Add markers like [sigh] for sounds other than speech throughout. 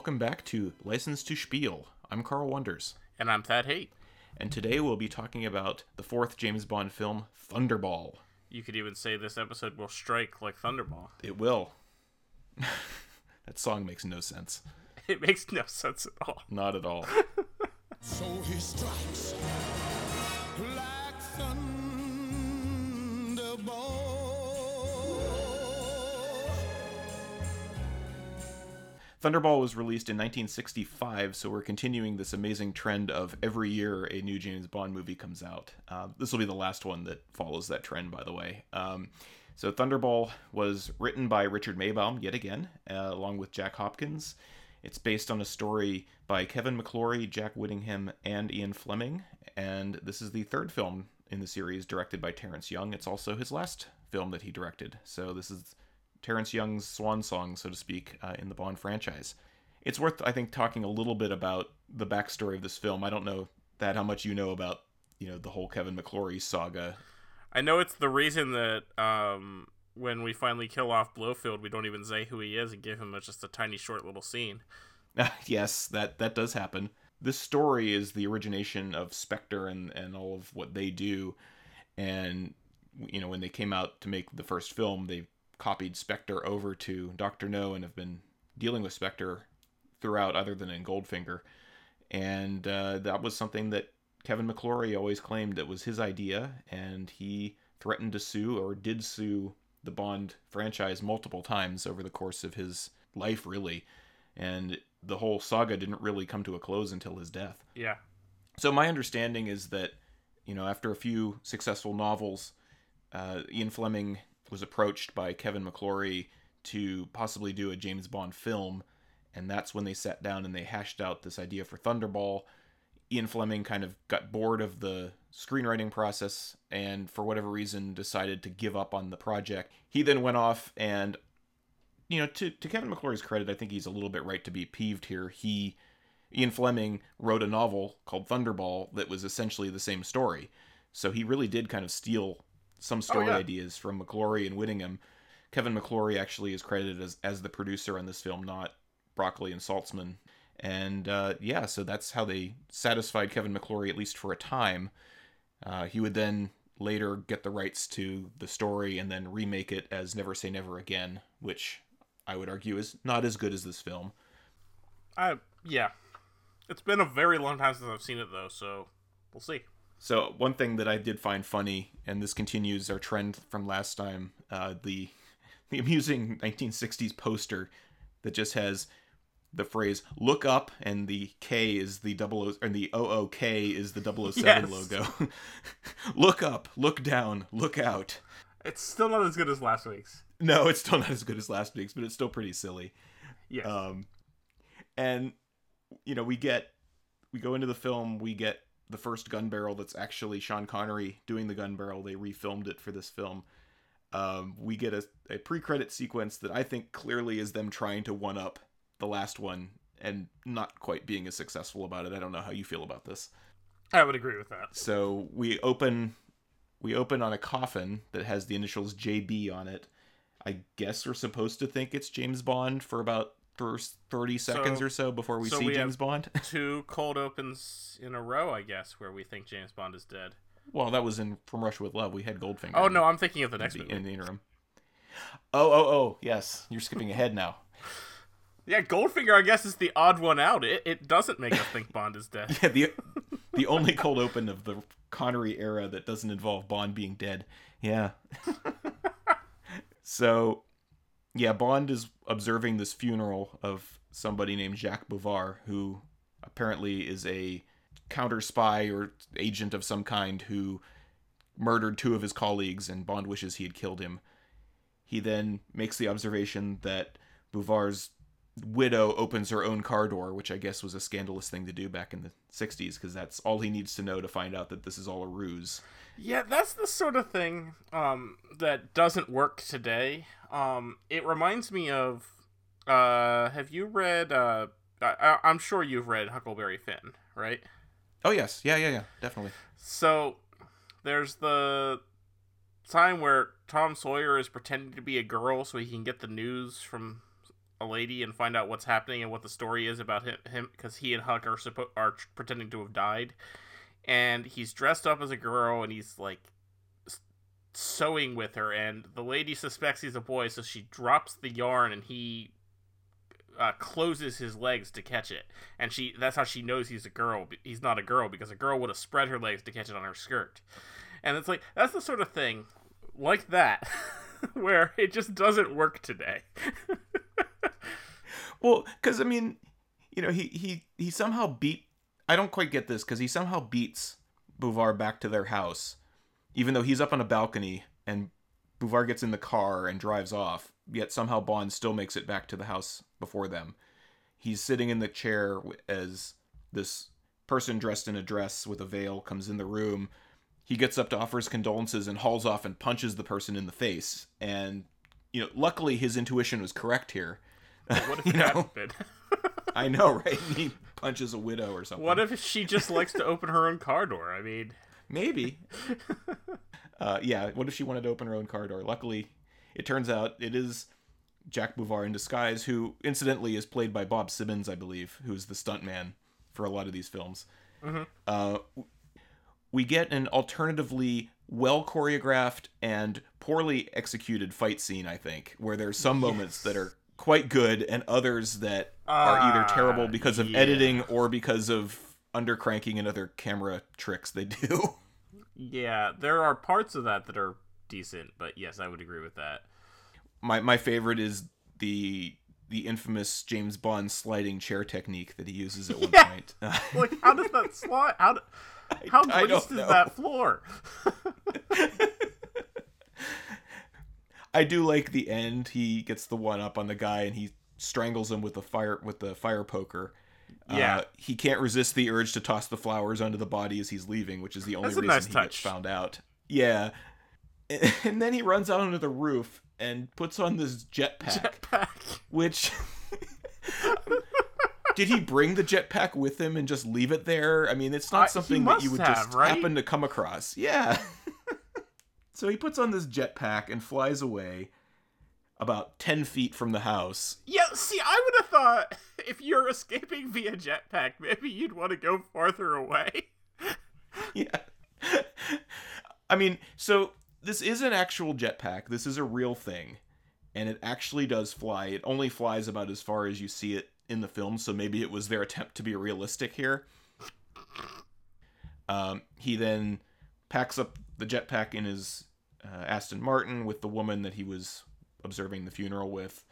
Welcome back to License to Spiel. I'm Carl Wonders, And I'm Thad Haight. and today we'll be talking about the fourth James Bond film, Thunderball. You could even say this episode will strike like Thunderball. It will. [laughs] that song makes no sense. [laughs] It makes no sense at all. Not at all. [laughs] So he strikes like thunderbolt. Thunderball was released in 1965, so we're continuing this amazing trend of every year a new James Bond movie comes out. Uh, this will be the last one that follows that trend, by the way. Um, so Thunderball was written by Richard Maibaum yet again, uh, along with Jack Hopkins. It's based on a story by Kevin McClory, Jack Whittingham, and Ian Fleming, and this is the third film in the series directed by Terrence Young. It's also his last film that he directed, so this is Terrence Young's swan song, so to speak, uh, in the Bond franchise. It's worth, I think, talking a little bit about the backstory of this film. I don't know that how much you know about, you know, the whole Kevin McClory saga. I know it's the reason that um, when we finally kill off Blofeld, we don't even say who he is and give him just a tiny short little scene. [laughs] yes, that that does happen. This story is the origination of Spectre and and all of what they do, and you know when they came out to make the first film, they copied Spectre over to Doctor No and have been dealing with Spectre throughout, other than in Goldfinger, and uh, that was something that Kevin McClory always claimed that was his idea, and he threatened to sue or did sue the Bond franchise multiple times over the course of his life, really. And the whole saga didn't really come to a close until his death. Yeah. So my understanding is that, you know, after a few successful novels, uh, Ian Fleming was approached by Kevin McClory to possibly do a James Bond film, and that's when they sat down and they hashed out this idea for Thunderball. Ian Fleming kind of got bored of the screenwriting process and for whatever reason decided to give up on the project. He then went off and you know, to, to Kevin McClory's credit, I think he's a little bit right to be peeved here. He Ian Fleming wrote a novel called Thunderball that was essentially the same story. So he really did kind of steal some story yeah. ideas from McClory and Whittingham. Kevin McClory actually is credited as, as the producer on this film, not Broccoli and Saltzman. And uh, yeah, so that's how they satisfied Kevin McClory, at least for a time. Uh, he would then later get the rights to the story and then remake it as Never Say Never Again, which I would argue is not as good as this film. I yeah. It's been a very long time since I've seen it though, so we'll see. So one thing that I did find funny, and this continues our trend from last time, uh, the [laughs] the amusing 1960s poster that just has the phrase "look up" and the K is the double O, and the OOK is the 007 [laughs] Yes. logo. [laughs] look up, look down, look out. It's still not as good as last week's. No, it's still not as good as last week's, but it's still pretty silly. Yes. Um, and you know, we get we go into the film, we get the first gun barrel that's actually Sean Connery doing the gun barrel. They refilmed it for this film. Um, we get a, a pre-credit sequence that I think clearly is them trying to one up the last one and not quite being as successful about it. I don't know how you feel about this. I would agree with that. So we open we open on a coffin that has the initials JB on it. I guess we're supposed to think it's James Bond for about first 30 seconds So- or so before we so see we James Bond. [laughs] Two cold opens in a row, I guess, where we think James Bond is dead. well, that was in From Russia with Love. We had Goldfinger. Oh no, I'm thinking of the in next the, movie. in the interim. Oh, oh, oh, yes. You're skipping ahead now. [laughs] Yeah, Goldfinger, I guess, is the odd one out. It, it doesn't make us think Bond is dead. [laughs] Yeah, the the only cold open of the Connery era that doesn't involve Bond being dead. Yeah. so, yeah, Bond is observing this funeral of somebody named Jacques Bouvar, who apparently is a counter spy or agent of some kind who murdered two of his colleagues, and Bond wishes he had killed him. He then makes the observation that Bouvar's widow opens her own car door, which I guess was a scandalous thing to do back in the 60s, because that's all he needs to know to find out that this is all a ruse. Yeah, that's the sort of thing um, that doesn't work today. Um, it reminds me of. Uh, have you read? Uh, I, I'm sure you've read Huckleberry Finn, right? Oh, yes. Yeah, yeah, yeah. Definitely. So there's the time where Tom Sawyer is pretending to be a girl so he can get the news from a lady and find out what's happening and what the story is about him because he and Huck are suppo- are pretending to have died, and he's dressed up as a girl and he's like sewing with her. And the lady suspects he's a boy so she drops the yarn and he uh, closes his legs to catch it. And she that's how she knows he's a girl he's not a girl because a girl would have spread her legs to catch it on her skirt. And it's like that's the sort of thing like that [laughs] where it just doesn't work today [laughs] Well, because I mean, you know, he he he somehow beat. I don't quite get this because he somehow beats Bouvar back to their house, even though he's up on a balcony and Bouvar gets in the car and drives off. Yet somehow Bond still makes it back to the house before them. He's sitting in the chair as this person dressed in a dress with a veil comes in the room. He gets up to offer his condolences and hauls off and punches the person in the face. And you know, luckily his intuition was correct here. What if [laughs] You it know? [laughs] I know, right? He punches a widow or something. what if she just likes to open her own car door i mean Maybe. [laughs] uh, yeah. What if she wanted to open her own car door? Luckily, it turns out it is Jack Bouvar in disguise, who incidentally is played by Bob Simmons, I believe, who's the stuntman for a lot of these films. Uh, we get an alternatively well choreographed and poorly executed fight scene, I think, where there's some moments that are quite good and others that are either Ah, terrible because of yeah. editing or because of undercranking and other camera tricks they do. Yeah, there are parts of that that are decent, but yes, I would agree with that. my my favorite is the the infamous James Bond sliding chair technique that he uses at one Yeah. point. [laughs] [laughs] Like, how does that slide? How do, how I don't is know. that floor? [laughs] I do like the end. He gets the one up on the guy and he strangles him with the fire with the fire poker. Yeah. Uh, he can't resist the urge to toss the flowers onto the body as he's leaving, which is the only reason nice he touch. gets found out. Yeah. [laughs] And then he runs out onto the roof and puts on this jetpack. Jetpack. [laughs] Which did he bring the jetpack with him and just leave it there? I mean, it's Uh, not he something that you would just right? happen to come across. Yeah. [laughs] so he puts on this jetpack and flies away about 10 feet from the house. Yeah, see, I would have thought [laughs] if you're escaping via jetpack, maybe you'd want to go farther away. [laughs] Yeah. [laughs] I mean, so this is an actual jetpack. This is a real thing. And it actually does fly. It only flies about as far as you see it in the film, so maybe it was their attempt to be realistic here. Um, he then packs up the jetpack in his uh, Aston Martin with the woman that he was observing the funeral with.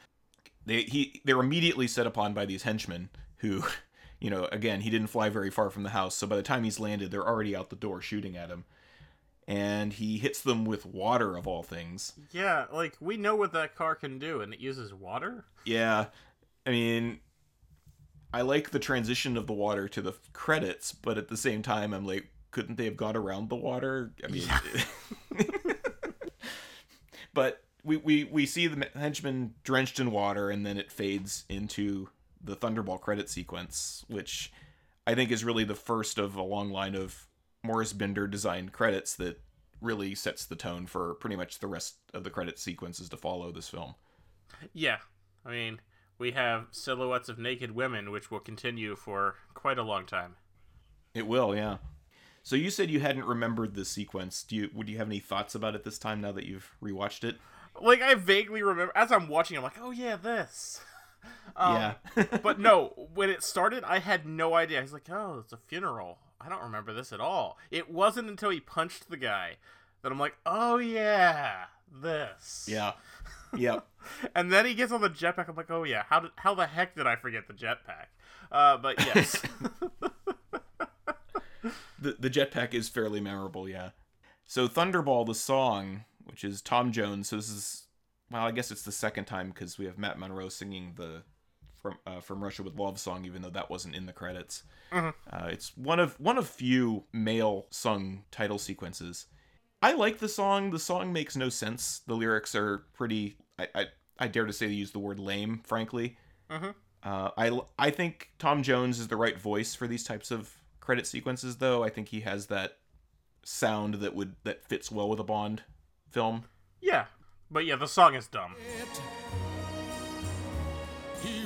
They he they're immediately set upon by these henchmen who, [laughs] you know, again he didn't fly very far from the house, so by the time he's landed, they're already out the door shooting at him, and he hits them with water of all things. Yeah, like we know what that car can do, and it uses water. Yeah, I mean, I like the transition of the water to the credits, but at the same time, I'm like, couldn't they have got around the water? I mean, [laughs] [laughs] but we, we we see the henchman drenched in water, and then it fades into the Thunderball credit sequence, which I think is really the first of a long line of Maurice Binder designed credits that really sets the tone for pretty much the rest of the credit sequences to follow this film. Yeah, I mean, we have silhouettes of naked women, which will continue for quite a long time. It will, yeah. So you said you hadn't remembered the sequence. Do you? Would you have any thoughts about it this time now that you've rewatched it? Like I vaguely remember as I'm watching, I'm like, oh yeah, this. [laughs] Um, yeah. [laughs] but no, when it started, I had no idea. I was like, oh, it's a funeral. I don't remember this at all. It wasn't until he punched the guy that I'm like, oh yeah, this. yeah. [laughs] Yep. And then he gets on the jetpack. I'm like, oh yeah, how did how the heck did I forget the jetpack? Uh, but yes, the the jetpack is fairly memorable, yeah. So Thunderball, the song, which is Tom Jones. So this is well, I guess it's the second time because we have Matt Monro singing the from uh, from Russia with Love song, even though that wasn't in the credits. Uh, it's one of one of few male sung title sequences. I like the song. The song makes no sense. The lyrics are pretty. I I, I dare to say they use the word lame. Frankly, Mhm. uh, I I think Tom Jones is the right voice for these types of credit sequences. Though I think he has that sound that would that fits well with a Bond film. yeah, but yeah, the song is dumb. He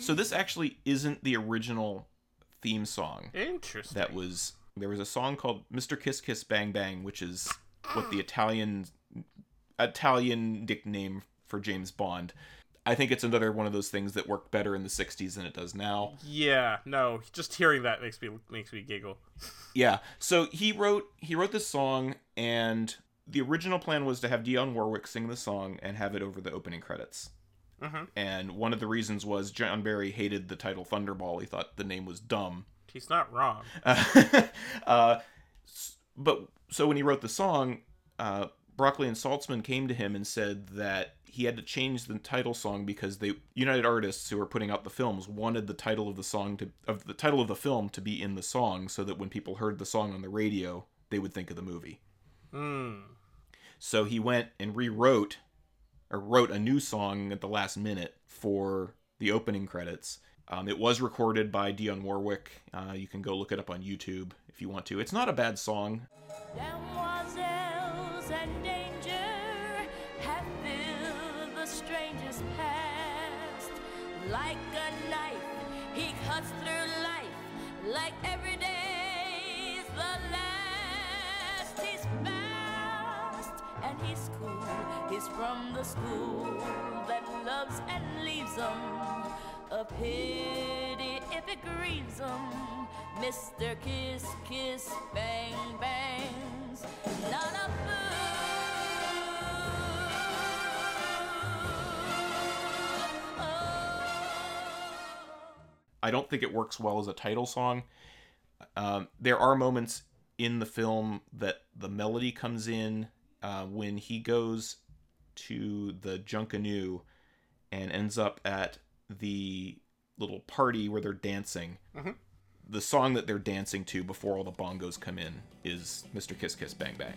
So this actually isn't the original theme song. Interesting. That was there was a song called Mr. Kiss Kiss Bang Bang, which is what the Italian Italian nickname for James Bond. I think it's another one of those things that worked better in the 60s than it does now. Yeah, no, just hearing that makes me makes me giggle. Yeah. So he wrote he wrote this song and the original plan was to have Dionne Warwick sing the song and have it over the opening credits. Mhm. And one of the reasons was John Barry hated the title Thunderball. He thought the name was dumb. He's not wrong. [laughs] uh, s- but so when he wrote the song, uh, Broccoli and Saltzman came to him and said that he had to change the title song because they United Artists who were putting out the films wanted the title of the song to of the title of the film to be in the song so that when people heard the song on the radio they would think of the movie. Hmm. So he went and rewrote or wrote a new song at the last minute for the opening credits. Um, it was recorded by Dionne Warwick. Uh, you can go look it up on YouTube if you want to. It's not a bad song. Like a knife, he cuts through life like every day's the last. He's cool. He's from the school that loves and leaves. A pity if it grieves. Mr. Kiss, Kiss, Bang, Bangs. Not fool. I don't think it works well as a title song. Um, there are moments in the film that the melody comes in uh, when he goes to the Junkanoo and ends up at the little party where they're dancing. The song that they're dancing to before all the bongos come in is Mr. Kiss Kiss Bang Bang.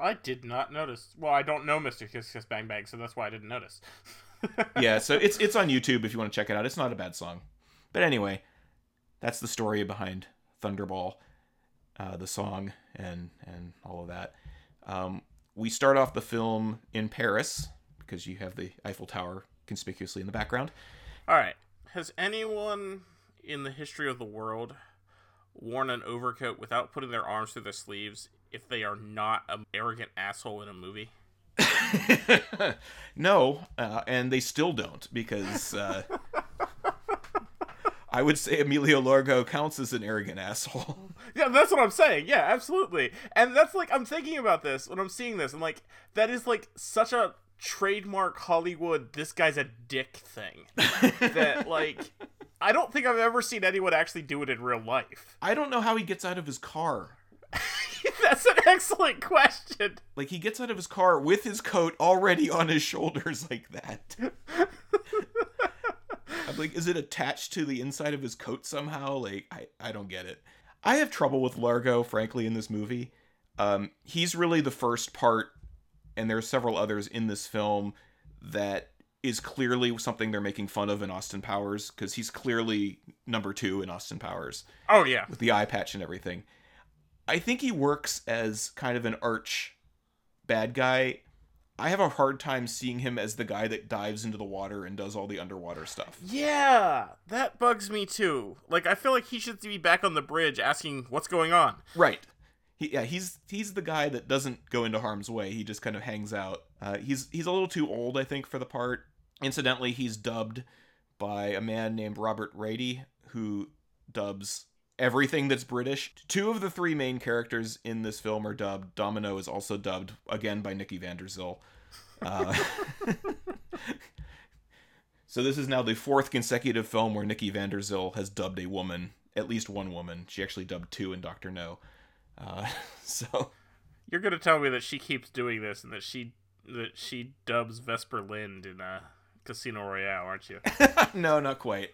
I did not notice. Well, I don't know Mr. Kiss Kiss Bang Bang, so that's why I didn't notice. [laughs] yeah, so it's it's on YouTube if you want to check it out. It's not a bad song, but anyway, that's the story behind Thunderball, uh, the song, and and all of that. Um, we start off the film in Paris because you have the Eiffel Tower conspicuously in the background. All right. Has anyone in the history of the world worn an overcoat without putting their arms through their sleeves if they are not an arrogant asshole in a movie? [laughs] no, uh, and they still don't because uh, [laughs] I would say Emilio Largo counts as an arrogant asshole. Yeah, that's what I'm saying. Yeah, absolutely. And that's like I'm thinking about this when I'm seeing this, and like that is like such a trademark Hollywood. This guy's a dick thing that [laughs] like I don't think I've ever seen anyone actually do it in real life. I don't know how he gets out of his car. [laughs] that's an excellent question. Like he gets out of his car with his coat already on his shoulders like that. I'm like, is it attached to the inside of his coat somehow? Like, I, I don't get it. I have trouble with Largo, frankly, in this movie. Um, he's really the first part, and there are several others in this film that is clearly something they're making fun of in Austin Powers, because he's clearly number two in Austin Powers Oh yeah. with the eye patch and everything. I think he works as kind of an arch bad guy. I have a hard time seeing him as the guy that dives into the water and does all the underwater stuff. Yeah, that bugs me too. Like I feel like he should be back on the bridge asking what's going on. Right. He, yeah, he's he's the guy that doesn't go into harm's way. He just kind of hangs out. Uh, he's he's a little too old, I think, for the part. Incidentally, he's dubbed by a man named Robert Rietti, who dubs everything that's British. Two of the three main characters in this film are dubbed. Domino is also dubbed again by Nikki van der Zyl. Uh, [laughs] so this is now the fourth consecutive film where Nikki van der Zyl has dubbed a woman, at least one woman. She actually dubbed two in Doctor No. Uh, [laughs] so You're gonna tell me that she keeps doing this and that she that she dubs Vesper Lynd in uh, Casino Royale, aren't you? [laughs] no, not quite.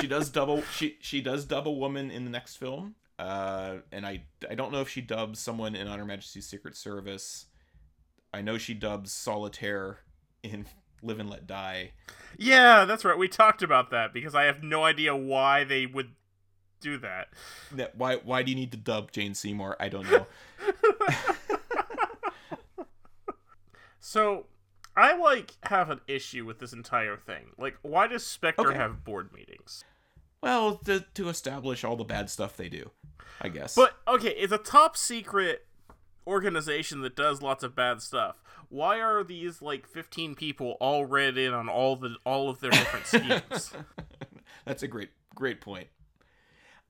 she does double. She she does dub a woman in the next film. Uh, and I I don't know if she dubs someone in On Her Majesty's Secret Service. I know she dubs Solitaire in Live and Let Die. yeah, that's right. We talked about that because I have no idea why they would do that. That why why do you need to dub Jane Seymour? I don't know. [laughs] So, I like have an issue with this entire thing. Like, why does Spectre Okay. have board meetings? well, to to establish all the bad stuff they do, I guess. But okay, it's a top secret organization that does lots of bad stuff. Why are these like 15 people all read in on all the all of their different [laughs] schemes? That's a great great point.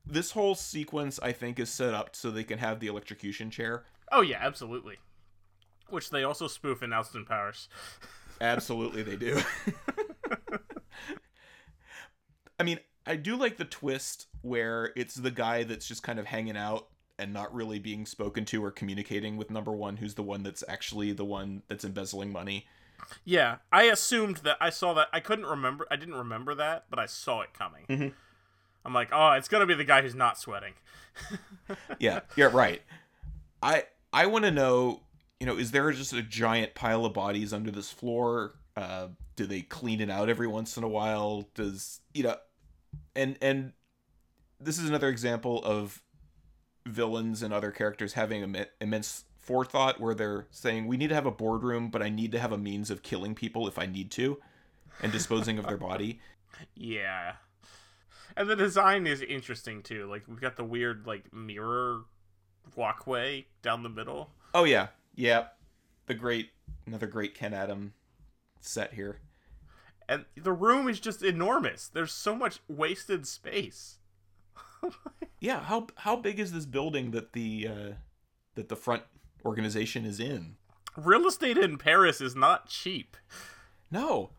This whole sequence, I think, is set up so they can have the electrocution chair. oh yeah, absolutely. Which they also spoof in Austin Powers. Absolutely, they do. I mean, I do like the twist where it's the guy that's just kind of hanging out and not really being spoken to or communicating with number one, who's the one that's actually the one that's embezzling money. Yeah, I assumed that I saw that. I couldn't remember. I didn't remember that, but I saw it coming. Mhm. I'm like, oh, it's gonna be the guy who's not sweating. [laughs] Yeah, yeah, right. I I want to know, you know, is there just a giant pile of bodies under this floor? Uh, do they clean it out every once in a while? Does you know, and and this is another example of villains and other characters having Im- immense forethought, where they're saying we need to have a boardroom, but I need to have a means of killing people if I need to, and disposing of their body. [laughs] Yeah. And the design is interesting too. Like we've got the weird like mirror walkway down the middle. Oh yeah, yeah, the great another great Ken Adam set here. And the room is just enormous. There's so much wasted space. [laughs] Yeah, how how big is this building that the uh, that the front organization is in? Real estate in Paris is not cheap. No,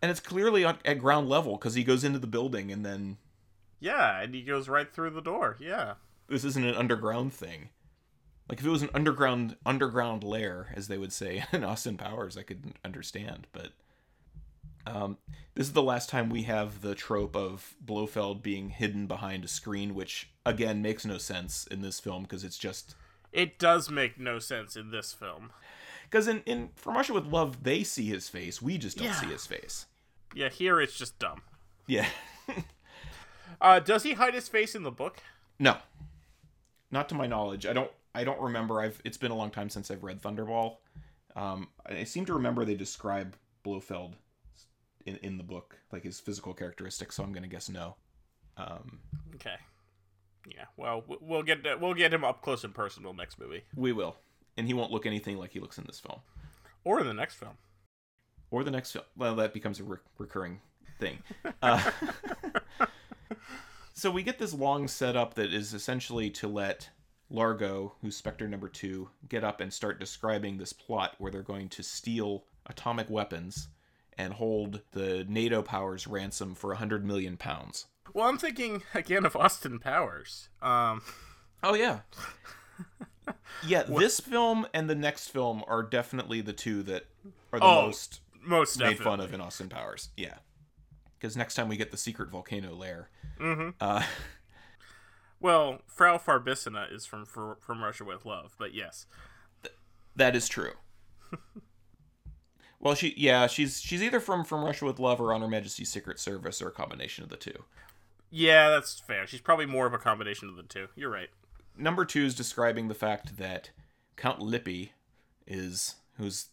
and it's clearly on, at ground level because he goes into the building and then Yeah, and he goes right through the door. Yeah. this isn't an underground thing. Like if it was an underground underground lair, as they would say [laughs] in Austin Powers, I could understand. But um, this is the last time we have the trope of Blofeld being hidden behind a screen, which again makes no sense in this film because it's just It does make no sense in this film. Because in, in From Russia with Love, they see his face. We just don't Yeah. see his face. Yeah, here it's just dumb. Yeah. [laughs] Uh, does he hide his face in the book? no. Not to my knowledge. I don't I don't remember. I've it's been a long time since I've read Thunderball. Um, I seem to remember they describe Blofeld in, in the book, like his physical characteristics, so I'm gonna guess no. Um, Okay. Yeah. Well, we'll get that- we'll get him up close and personal next movie, we will. And he won't look anything like he looks in this film. or in the next film. Or the next film. Well, that becomes a re- recurring thing. [laughs] Uh, [laughs] so we get this long setup that is essentially to let Largo, who's Spectre number two, get up and start describing this plot where they're going to steal atomic weapons and hold the NATO powers ransom for a hundred million pounds. Well, I'm thinking again of Austin Powers. Um, Oh yeah. [laughs] yeah, this film and the next film are definitely the two that are the Oh, most most made definitely. fun of in Austin Powers. Yeah, because next time we get the secret volcano lair. Mm-hmm. Uh, [laughs] Well, Frau Farbissina is from from Russia with Love, but yes, that is true. [laughs] well, she yeah she's she's either from from Russia with Love or on Her Majesty's Secret Service or a combination of the two. yeah, that's fair. She's probably more of a combination of the two. You're right. Number two is describing the fact that Count Lippe is who's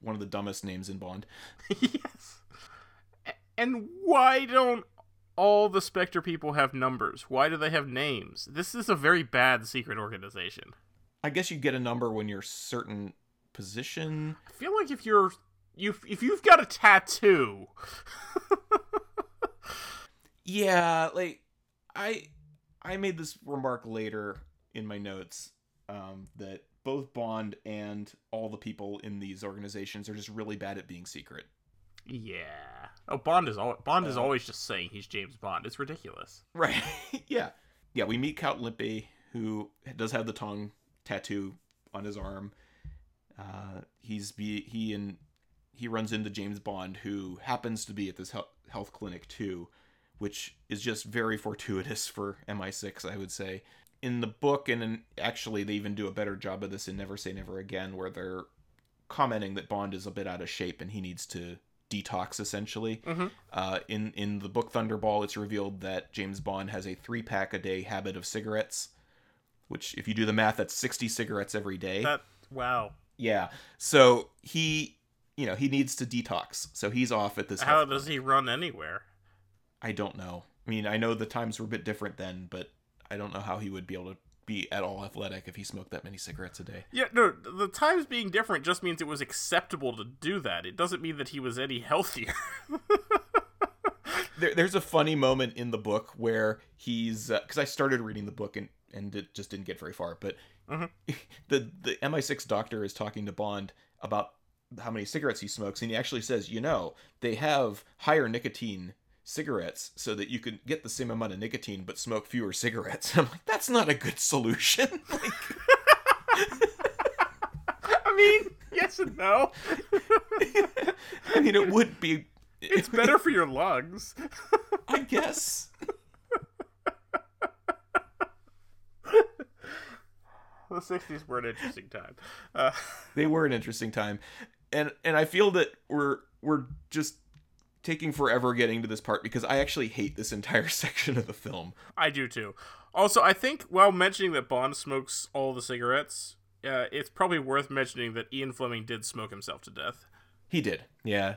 one of the dumbest names in Bond. [laughs] yes. And why don't all the Spectre people have numbers? Why do they have names? This is a very bad secret organization. I guess you get a number when you're certain position. I feel like if you're you if you've got a tattoo, [laughs] Yeah, like I I made this remark later in my notes um, that both Bond and all the people in these organizations are just really bad at being secret. Yeah. Oh, Bond is al- Bond is Uh, always just saying he's James Bond. It's ridiculous. Right. [laughs] yeah. Yeah, we meet Count Lippe, who does have the tongue tattoo on his arm. Uh, he's be he and he runs into James Bond, who happens to be at this health clinic too, which is just very fortuitous for MI6, I would say. In the book, and in, actually, they even do a better job of this in Never Say Never Again, where they're commenting that Bond is a bit out of shape and he needs to detox essentially. Uh, in in the book Thunderball, it's revealed that James Bond has a three pack a day habit of cigarettes, which if you do the math, that's sixty cigarettes every day. That wow. yeah, so he, you know, he needs to detox. So he's off at this. How does he run anywhere? I don't know. I mean, I know the times were a bit different then, but I don't know how he would be able to be at all athletic if he smoked that many cigarettes a day. Yeah, no, the times being different just means it was acceptable to do that. It doesn't mean that he was any healthier. There, there's a funny moment in the book where he's uh, because I started reading the book and and it just didn't get very far, but mm-hmm. [laughs] the the MI6 doctor is talking to Bond about how many cigarettes he smokes, and he actually says, you know, they have higher nicotine cigarettes so that you can get the same amount of nicotine but smoke fewer cigarettes. [laughs] I'm like, that's not a good solution. [laughs] like, I mean, yes and no. [laughs] I mean, it would be. It's better for your lungs. I guess. the 60s were an interesting time. Uh, they were an interesting time and and i feel that we're we're just taking forever getting to this part because i actually hate this entire [laughs] section of the film I do too. Also, I think while mentioning that Bond smokes all the cigarettes, uh, it's probably worth mentioning that Ian Fleming did smoke himself to death. he did yeah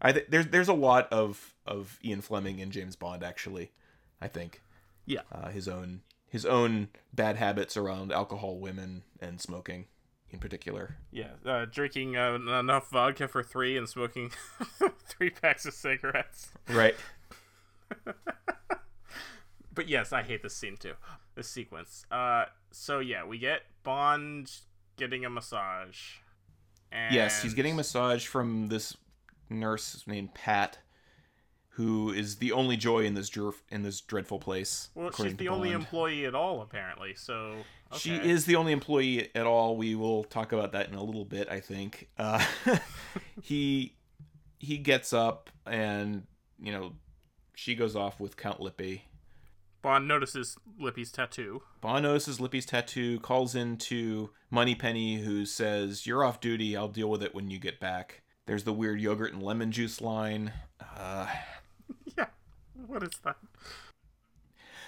i th- there's there's a lot of of ian fleming and james bond actually i think Yeah. uh, his own his own bad habits around alcohol women and smoking in particular Yeah, uh, drinking uh, enough vodka for three and smoking [laughs] three packs of cigarettes. right [laughs] But yes, I hate this scene too. This sequence. Uh, so yeah, we get Bond getting a massage. And Yes, he's getting a massage from this nurse named Pat, who is the only joy in this dr- in this dreadful place. Well, she's the only employee at all, apparently. So She is the only employee at all. We will talk about that in a little bit, I think. Uh, [laughs] he he gets up and you know she goes off with Count Lippe. Bond notices Lippe's tattoo. Bond notices Lippe's tattoo, calls in to Moneypenny, who says, "You're off duty. I'll deal with it when you get back." There's the weird yogurt and lemon juice line. Uh, [laughs] Yeah. What is that?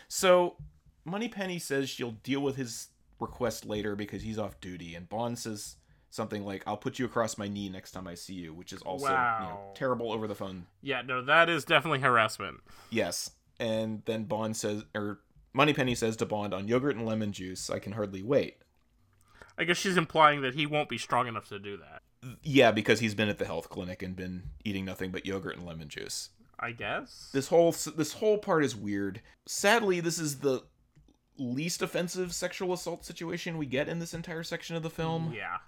So, Moneypenny says she'll deal with his request later because he's off duty, and Bond says something like, "I'll put you across my knee next time I see you," which is also you know, terrible over the phone. Yeah, no, that is definitely harassment. Yes, and then Bond says, or Moneypenny says to Bond, "On yogurt and lemon juice, I can hardly wait." I guess she's implying that he won't be strong enough to do that. Yeah, because he's been at the health clinic and been eating nothing but yogurt and lemon juice. I guess. This whole this whole part is weird. Sadly, this is the least offensive sexual assault situation we get in this entire section of the film. Yeah.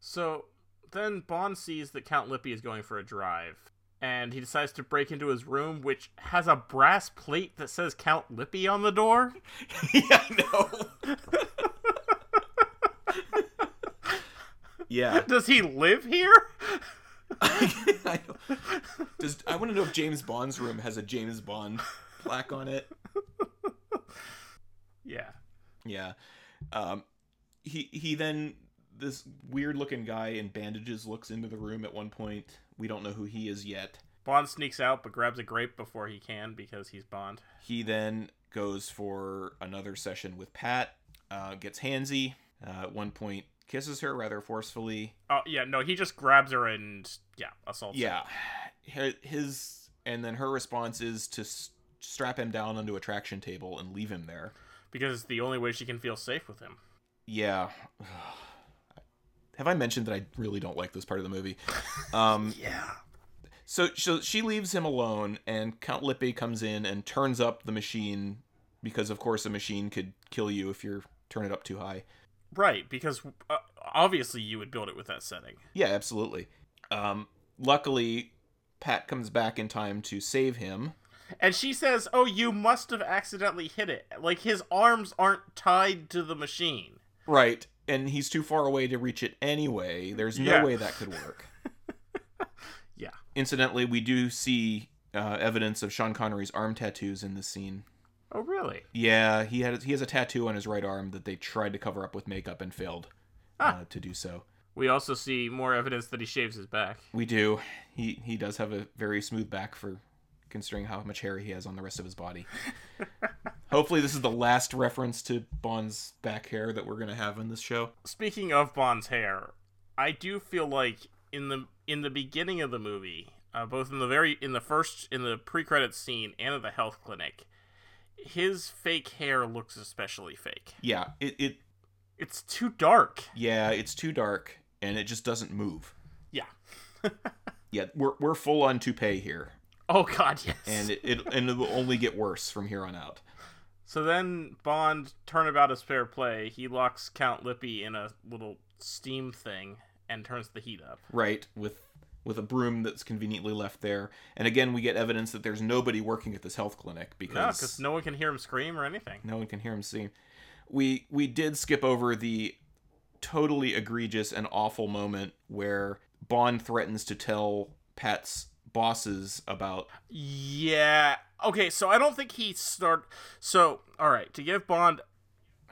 So then Bond sees that Count Lippe is going for a drive, and he decides to break into his room, which has a brass plate that says Count Lippe on the door. [laughs] yeah, I know. yeah. [laughs] Does he live here? [laughs] I. Does I want to know if James Bond's room has a James Bond plaque on it. Yeah. Yeah. Um, he he then this weird looking guy in bandages looks into the room at one point. We don't know who he is yet. Bond sneaks out but grabs a grape before he can because he's Bond. He then goes for another session with Pat. Uh, gets handsy. Uh, at one point, kisses her rather forcefully. Oh yeah, no, he just grabs her and yeah, assaults. her. Yeah, Her- his and then her response is to strap him down onto a traction table and leave him there. Because it's the only way she can feel safe with him. Yeah. [sighs] Have I mentioned that I really don't like this part of the movie? Um, [laughs] Yeah. so, so she leaves him alone, and Count Lippe comes in and turns up the machine because, of course, a machine could kill you if you turn it up too high. Right, because uh, obviously you would build it with that setting. Yeah, absolutely. Um, luckily, Pat comes back in time to save him. And she says, "Oh, you must have accidentally hit it. Like his arms aren't tied to the machine." Right. And he's too far away to reach it anyway. There's no Yeah. way that could work. [laughs] Yeah. Incidentally, we do see uh, evidence of Sean Connery's arm tattoos in this scene. Oh, really? Yeah, he had he has a tattoo on his right arm that they tried to cover up with makeup and failed uh, to do so. We also see more evidence that he shaves his back. We do. He he does have a very smooth back for considering how much hair he has on the rest of his body. [laughs] Hopefully, this is the last reference to Bond's back hair that we're gonna have in this show. Speaking of Bond's hair, I do feel like in the in the beginning of the movie, uh, both in the very in the first in the pre credit scene and at the health clinic, his fake hair looks especially fake. Yeah, it, it It's too dark. yeah, it's too dark and it just doesn't move. Yeah. [laughs] Yeah, we're we're full on toupee here, Oh God, yes. and it, it and it will only get worse from here on out. So then Bond, turnabout is fair play. He locks Count Lippe in a little steam thing and turns the heat up. Right, with with a broom that's conveniently left there. And again, we get evidence that there's nobody working at this health clinic No, because because no one can hear him scream or anything. no one can hear him sing. We we did skip over the totally egregious and awful moment where Bond threatens to tell Pat's bosses about Yeah. Okay, so I don't think he start. So, all right, to give Bond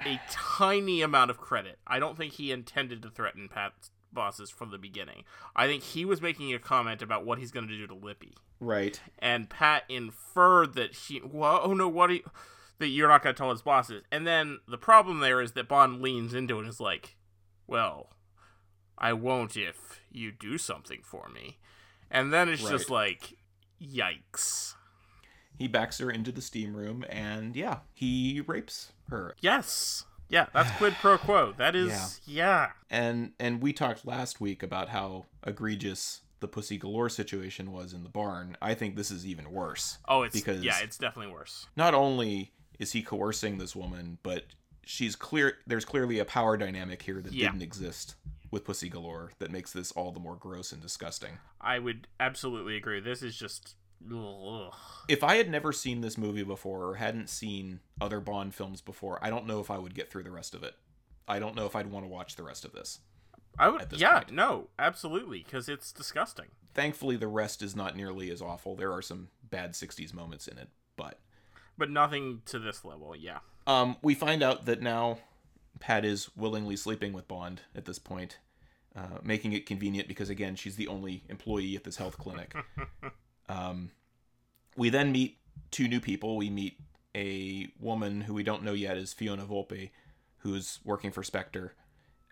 a tiny amount of credit, I don't think he intended to threaten Pat's bosses from the beginning. I think he was making a comment about what he's going to do to Lippe, right. and Pat inferred that he. Well, oh no, what? Are you, that you're not going to tell his bosses. And then the problem there is that Bond leans into it and is like, "Well, I won't if you do something for me." And then it's just like, yikes. He backs her into the steam room and yeah, he rapes her. Yes. Yeah, that's quid pro [sighs] quo. That is yeah. And and we talked last week about how egregious the Pussy Galore situation was in the barn. I think this is even worse. Oh, it's Because- yeah, it's definitely worse. Not only is he coercing this woman, but she's clear there's clearly a power dynamic here that Yeah. didn't exist with Pussy Galore that makes this all the more gross and disgusting. I would absolutely agree. This is just ugh. If I had never seen this movie before or hadn't seen other Bond films before, I don't know if I would get through the rest of it. I don't know if I'd want to watch the rest of this. I would yeah, point. no, absolutely cuz it's disgusting. Thankfully, the rest is not nearly as awful. There are some bad 60s moments in it, but But nothing to this level. Yeah. um, we find out that now Pat is willingly sleeping with Bond at this point, uh, making it convenient because, again, she's the only employee at this health clinic. [laughs] um, we then meet two new people. We meet a woman who we don't know yet is Fiona Volpe, who's working for Spectre,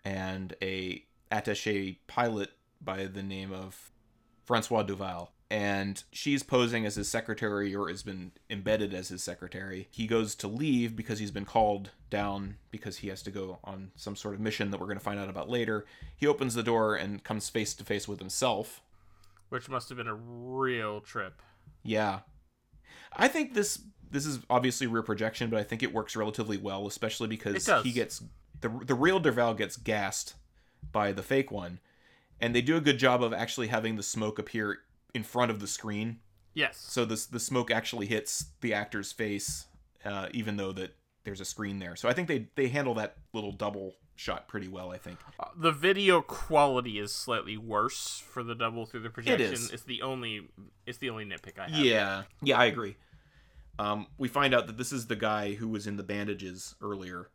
and a attaché pilot by the name of Francois Derval. And she's posing as his secretary or has been embedded as his secretary. He goes to leave because he's been called down because he has to go on some sort of mission that we're going to find out about later. He opens the door and comes face to face with himself. Which must have been a real trip. Yeah. I think this this is obviously rear projection, but I think it works relatively well, especially because he gets the the real Derval gets gassed by the fake one, and they do a good job of actually having the smoke appear in front of the screen, Yes. so the the smoke actually hits the actor's face, uh, even though that there's a screen there. So I think they they handle that little double shot pretty well. I think. Uh, the video quality is slightly worse for the double through the projection. is. It's the only it's the only nitpick I have. Yeah, yeah, I agree. Um, we find out that this is the guy who was in the bandages earlier,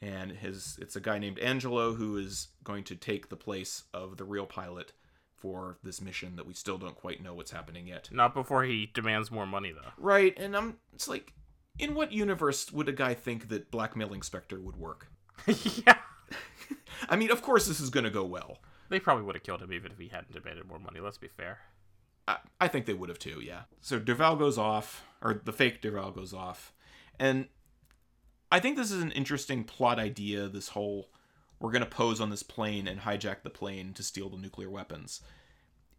and his it's a guy named Angelo who is going to take the place of the real pilot for this mission that we still don't quite know what's happening yet. Not before he demands more money though. Right, and I'm it's like, in what universe would a guy think that blackmailing Spectre would work? [laughs] [laughs] yeah. I mean, of course this is going to go well. They probably would have killed him even if he hadn't demanded more money, let's be fair. I, I think they would have too, yeah. So Derval goes off, or the fake Derval goes off, and I think this is an interesting plot idea. This whole we're gonna pose on this plane and hijack the plane to steal the nuclear weapons.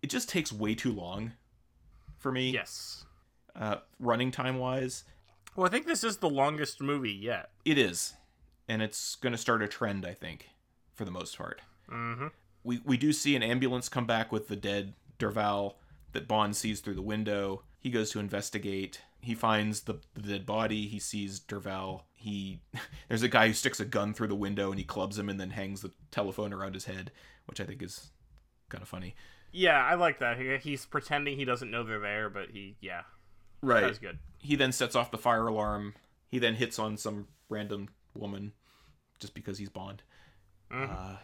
It just takes way too long for me. Yes. Uh, running time wise, Well, I think this is the longest movie yet. it is, and it's gonna start a trend. I think, for the most part. Mm-hmm. we we do see an ambulance come back with the dead Derval that Bond sees through the window. He goes to investigate. He finds the, the dead body. He sees Derval. He [laughs] there's a guy who sticks a gun through the window and he clubs him and then hangs the telephone around his head, which I think is kind of funny. Yeah, I like that. He- He's pretending he doesn't know they're there, but he, yeah, Right. that was good. He then sets off the fire alarm. He then hits on some random woman just because he's Bond. Mhm. Uh,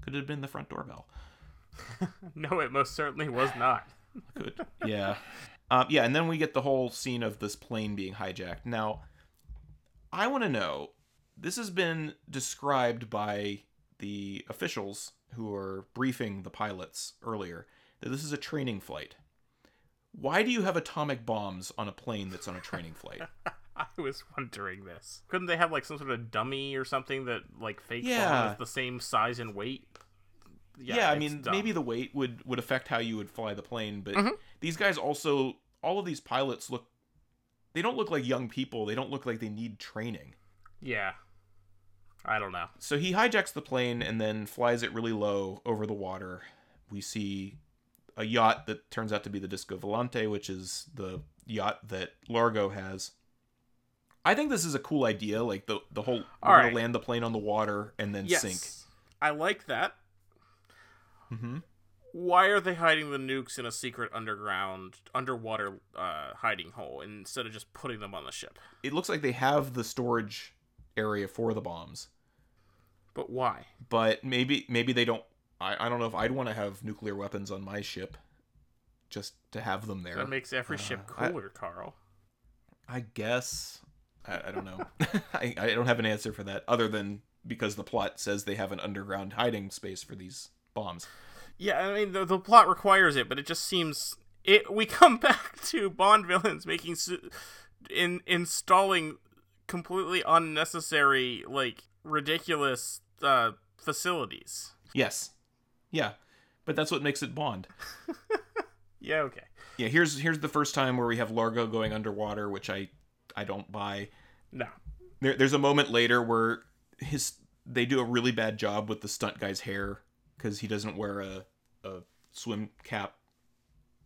could it have been the front doorbell. [laughs] No, it most certainly was not. Good. Yeah. [laughs] Um, yeah, and then we get the whole scene of this plane being hijacked. Now, I want to know this has been described by the officials who are briefing the pilots earlier that this is a training flight. Why do you have atomic bombs on a plane that's on a training flight? [laughs] I was wondering this. Couldn't they have like some sort of dummy or something that like fake bomb Yeah. the same size and weight? Yeah, I mean, dumb. maybe the weight would would affect how you would fly the plane, but Mhm. these guys also all of these pilots look they don't look like young people. They don't look like they need training. Yeah. I don't know. So he hijacks the plane and then flies it really low over the water. We see a yacht that turns out to be the Disco Volante, which is the yacht that Largo has. I think this is a cool idea, like the the whole we're All gonna land the plane on the water and then Yes. sink. I like that. Hmm Why are they hiding the nukes in a secret underground underwater uh, hiding hole instead of just putting them on the ship? It looks like they have the storage area for the bombs, But why? but maybe maybe they don't. I, I don't know if I'd want to have nuclear weapons on my ship, just to have them there. That makes every ship Uh, I- cooler, Carl. I guess. I, I don't know. [laughs] I, I don't have an answer for that other than because the plot says they have an underground hiding space for these bombs. Yeah, I mean the, the plot requires it, but it just seems it. We come [laughs] back to Bond villains making su- in installing completely unnecessary, like ridiculous uh, facilities. Yes. Yeah. But that's what makes it Bond. [laughs] Yeah, okay. Yeah, here's here's the first time where we have Largo going underwater, which I I don't buy. No, There, there's a moment later where his they do a really bad job with the stunt guy's hair because he doesn't wear a a swim cap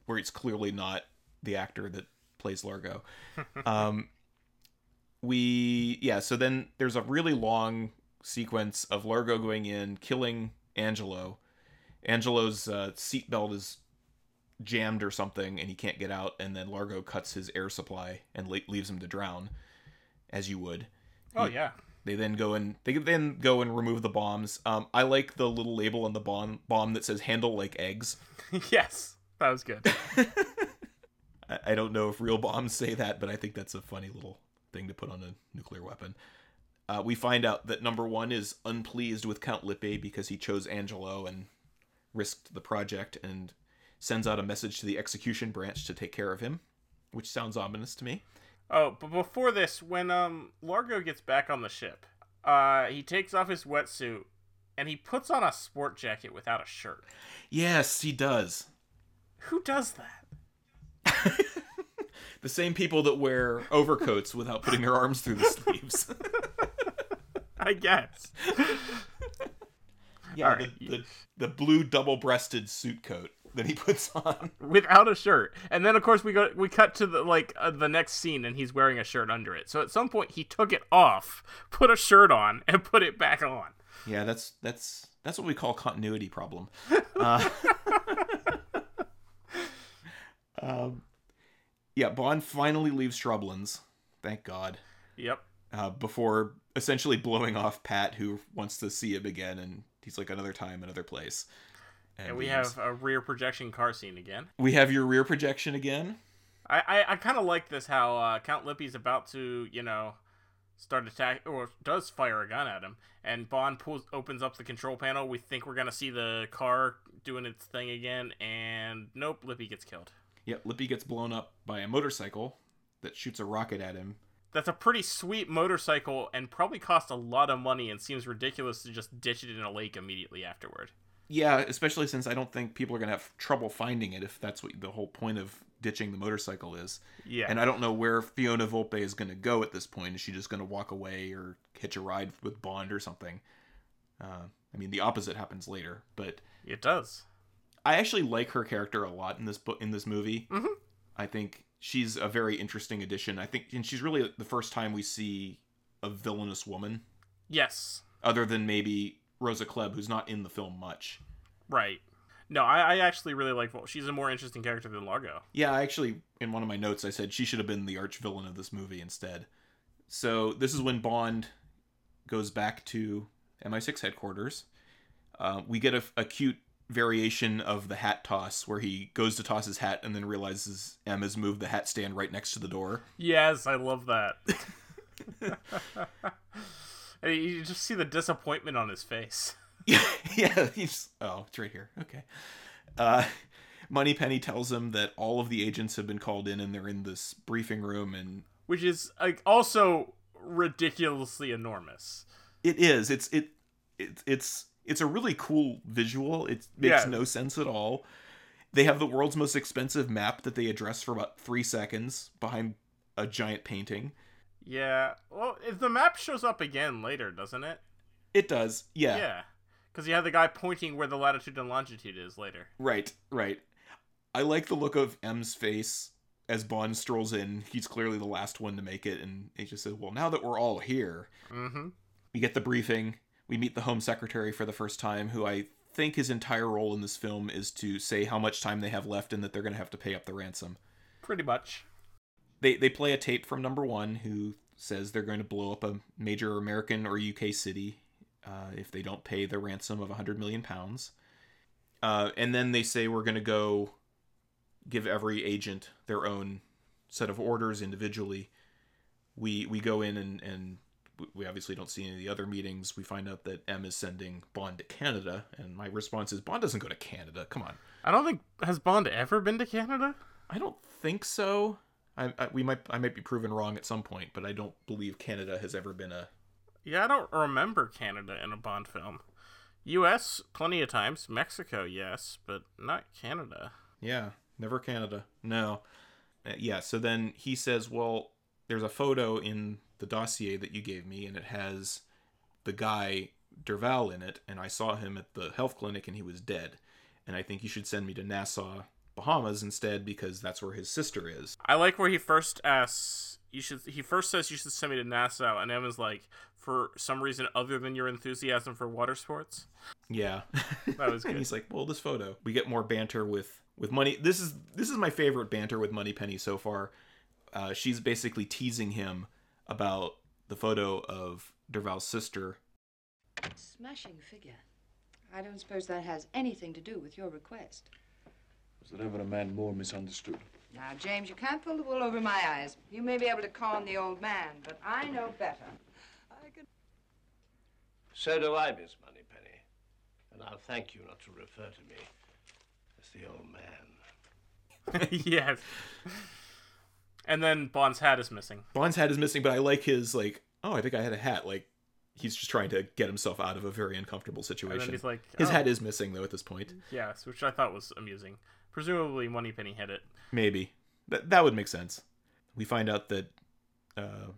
where it's clearly not the actor that plays Largo. [laughs] um, we yeah, so then there's a really long sequence of Largo going in, killing Angelo. Angelo's uh, seatbelt is jammed or something, and he can't get out. And then Largo cuts his air supply and le- leaves him to drown, as you would. oh yeah, They then go and they then go and remove the bombs. Um, I like the little label on the bomb bomb that says "handle like eggs." [laughs] yes, that was good. [laughs] I, I don't know if real bombs say that, but I think that's a funny little thing to put on a nuclear weapon. Uh, we find out that number one is unpleased with Count Lippe because he chose Angelo and risked the project and sends out a message to the execution branch to take care of him, which sounds ominous to me. Oh, but before this, when um Largo gets back on the ship, uh, he takes off his wetsuit and he puts on a sport jacket without a shirt. Yes, he does. Who does that? [laughs] The same people that wear overcoats without putting their arms through the sleeves. [laughs] I guess. [laughs] Yeah, right. the, the, the blue double-breasted suit coat that he puts on. [laughs] without a shirt. And then of course we go we cut to the like uh, the next scene and he's wearing a shirt under it. So at some point he took it off, put a shirt on and put it back on. Yeah, that's that's that's what we call continuity problem. [laughs] Uh, um, yeah, Bond finally leaves Shrublands, thank God, Yep. uh, before essentially blowing off Pat, who wants to see him again, and he's like another time, another place. And we have a rear projection car scene again. we have your rear projection again. I I, I kind of like this how uh, Count Lippe's about to you know start attack or does fire a gun at him, and Bond pulls opens up the control panel. We think we're gonna see the car doing its thing again, and nope, Lippe gets killed. Yeah, Lippe gets blown up by a motorcycle that shoots a rocket at him. That's a pretty sweet motorcycle and probably cost a lot of money and seems ridiculous to just ditch it in a lake immediately afterward. Yeah, especially since I don't think people are gonna have trouble finding it if that's what the whole point of ditching the motorcycle is. Yeah. And I don't know where Fiona Volpe is gonna go at this point. Is she just gonna walk away or hitch a ride with Bond or something? Uh, I mean, the opposite happens later, but it does. I actually like her character a lot in this book in this movie. Mhm. I think she's a very interesting addition. I think, and she's really the first time we see a villainous woman, Yes. other than maybe Rosa Klebb, who's not in the film much. Right. No, I, I actually really like. Vol- She's a more interesting character than Largo. Yeah, I actually, in one of my notes, I said she should have been the arch villain of this movie instead. So this is when Bond goes back to MI6 headquarters. Uh, we get a, a cute variation of the hat toss where he goes to toss his hat and then realizes M has moved the hat stand right next to the door. Yes, I love that. [laughs] and you just see the disappointment on his face. [laughs] [laughs] Yeah. He's oh, it's right here. Okay. Uh, Moneypenny tells him that all of the agents have been called in and they're in this briefing room, and which is like also ridiculously enormous. it is. It's it, it it's it's a really cool visual. It makes Yeah. no sense at all. They have the world's most expensive map that they address for about three seconds behind a giant painting. Yeah. Well, if the map shows up again later, doesn't it? It does, yeah. Yeah. Because you have the guy pointing where the latitude and longitude is later. Right, right. I like the look of M's face as Bond strolls in. He's clearly the last one to make it, and he just says, Well, now that we're all here, Mm-hmm. we get the briefing. We meet the Home Secretary for the first time, who I think his entire role in this film is to say how much time they have left and that they're going to have to pay up the ransom. Pretty much. They, they play a tape from number one who says they're going to blow up a major American or UK city uh, if they don't pay the ransom of 100 million pounds. Uh, and then they say we're going to go give every agent their own set of orders individually. We we go in and and we obviously don't see any of the other meetings. We find out that M is sending Bond to Canada, and my response is Bond doesn't go to Canada. Come on, I don't think has Bond ever been to Canada. I don't think so. I, I we might I might be proven wrong at some point, but I don't believe Canada has ever been a Yeah, I don't remember Canada in a Bond film. U.S. plenty of times. Mexico, yes, but not Canada. Yeah, never Canada. No. Uh, yeah, so then he says, "Well, there's a photo in the dossier that you gave me and it has the guy Derval in it and I saw him at the health clinic and he was dead. And I think you should send me to Nassau, Bahamas instead because that's where his sister is." I like where he first asks. You should. He first says you should send me to Nassau, and M's like, for some reason other than your enthusiasm for water sports. Yeah. That was [laughs] and good. he's like, "Well, this photo." We get more banter with with money. This is this is my favorite banter with Moneypenny so far. Uh, she's basically teasing him about the photo of Derval's sister. Smashing figure. I don't suppose that has anything to do with your request. Was there ever a man more misunderstood? Now, James, you can't pull the wool over my eyes. You may be able to calm the old man, but I know better. I can... So do I, Miss Moneypenny. And I'll thank you not to refer to me as the old man. [laughs] yes. And then Bond's hat is missing. Bond's hat is missing, but I like his like, "Oh, I think I had a hat." Like he's just trying to get himself out of a very uncomfortable situation. he's like, his "Oh." hat is missing though at this point. Yes, which I thought was amusing. Presumably, Moneypenny hit it. Maybe that that would make sense. We find out that uh,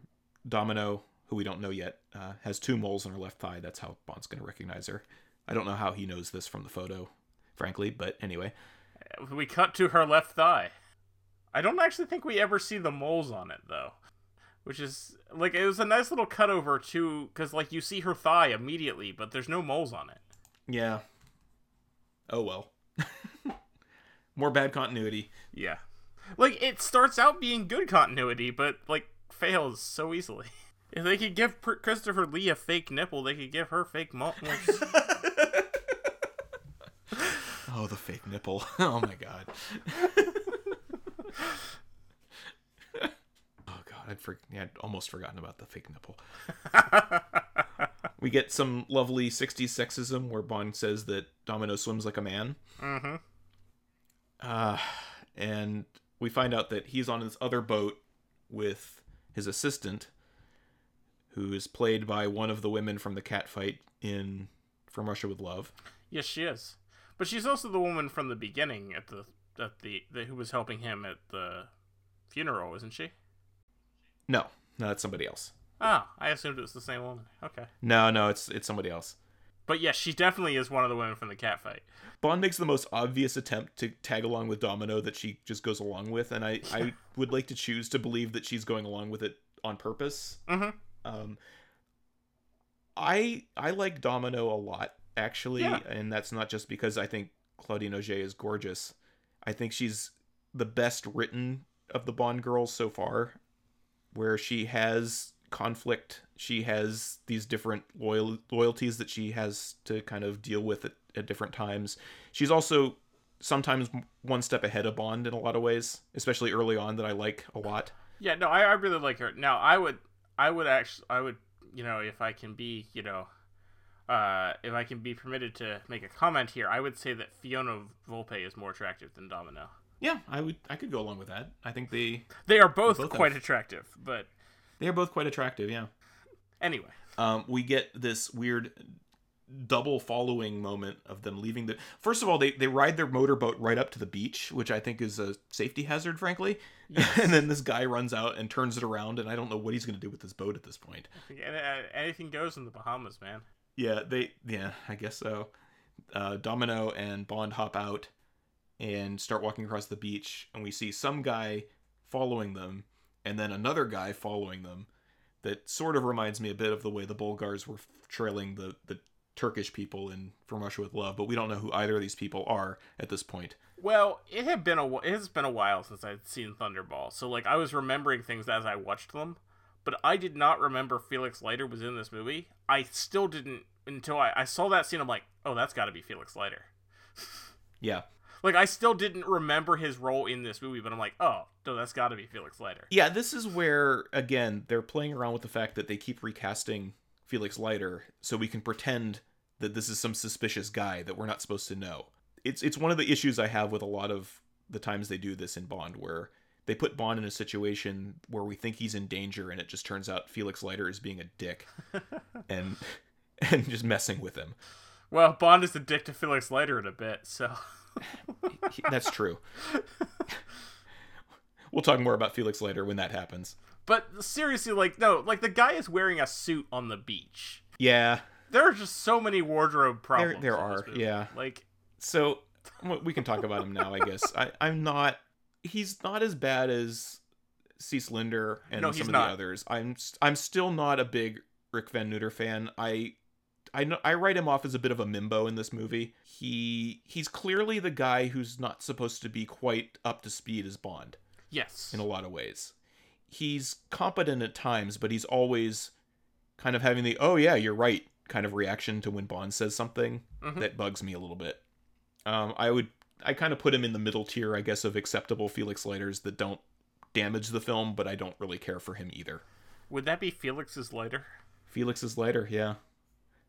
Domino, who we don't know yet, uh, has two moles on her left thigh. That's how Bond's going to recognize her. I don't know how he knows this from the photo, frankly, but anyway. We cut to her left thigh. I don't actually think we ever see the moles on it though, which is like it was a nice little cutover too, because like you see her thigh immediately, but there's no moles on it. Yeah. Oh well. More bad continuity. Yeah, like it starts out being good continuity, but like fails so easily. [laughs] If they could give Christopher Lee a fake nipple, they could give her fake moles. [laughs] Oh, the fake nipple. [laughs] Oh my god. oh god, I'd, for- yeah, I'd almost forgotten about the fake nipple. we get some lovely 60s sexism where Bond says that Domino swims like a man. mm-hmm. Uh, and we find out that he's on this other boat with his assistant, who is played by one of the women from the cat fight in From Russia with Love. Yes, she is. But she's also the woman from the beginning at the at the, the who was helping him at the funeral, isn't she? No, no, that's somebody else. Oh, I assumed it was the same woman. Okay. No, no, it's it's somebody else. But yes, she definitely is one of the women from the cat fight. Bond makes the most obvious attempt to tag along with Domino that she just goes along with, and I, [laughs] I would like to choose to believe that she's going along with it on purpose. Mhm. Um, I I like Domino a lot actually, Yeah. and that's not just because I think Claudine Auger is gorgeous. I think she's the best written of the Bond girls so far, where she has conflict. She has these different loyal loyalties that she has to kind of deal with at, at different times. She's also sometimes one step ahead of Bond in a lot of ways, especially early on that I like a lot. Yeah, no, I, I really like her. Now, I would, I would actually, I would, you know, if I can be, you know, uh, if I can be permitted to make a comment here, I would say that Fiona Volpe is more attractive than Domino. Yeah, I would I could go along with that. I think they They are both, both quite have- attractive, but they are both quite attractive, yeah. anyway. um, we get this weird double following moment of them leaving the first of all they, they ride their motorboat right up to the beach which i think is a safety hazard frankly [laughs] and then this guy runs out and turns it around and i don't know what he's going to do with this boat at this point point uh, Anything goes in the Bahamas, man. yeah they yeah i guess so uh, domino and bond hop out and start walking across the beach and we see some guy following them and then another guy following them that sort of reminds me a bit of the way the bulgars were trailing the the turkish people in from russia with love but we don't know who either of these people are at this point Well, it had been a it has been a while since I'd seen Thunderball, so like I was remembering things as I watched them, but I did not remember Felix Leiter was in this movie. I still didn't until I, I saw that scene. I'm like, oh, that's got to be Felix Leiter. [laughs] yeah Like I still didn't remember his role in this movie, but I'm like, oh, no, that's got to be Felix Leiter. Yeah, this is where again they're playing around with the fact that they keep recasting Felix Leiter so we can pretend that this is some suspicious guy that we're not supposed to know. It's it's one of the issues I have with a lot of the times they do this in Bond where they put Bond in a situation where we think he's in danger and it just turns out Felix Leiter is being a dick [laughs] and [laughs] and just messing with him. Well, Bond is a dick to Felix later in a bit, so That's true. [laughs] we'll talk more about Felix later when that happens. But seriously, like no, like the guy is wearing a suit on the beach. Yeah. There are just so many wardrobe problems. there this are, yeah. Like So we can talk about him now, I guess. I, I'm not. He's not as bad as Cec Linder and No, some of not. the others. I'm I'm still not a big Rik Van Nutter fan. I I know I write him off as a bit of a mimbo in this movie. He he's clearly the guy who's not supposed to be quite up to speed as Bond yes, in a lot of ways. He's competent at times, but he's always kind of having the "oh yeah, you're right" kind of reaction to when Bond says something Mhm. that bugs me a little bit. Um, I would I kind of put him in the middle tier, I guess, of acceptable Felix Leiters that don't damage the film, but I don't really care for him either. would that be Felix's lighter? Felix's lighter, yeah.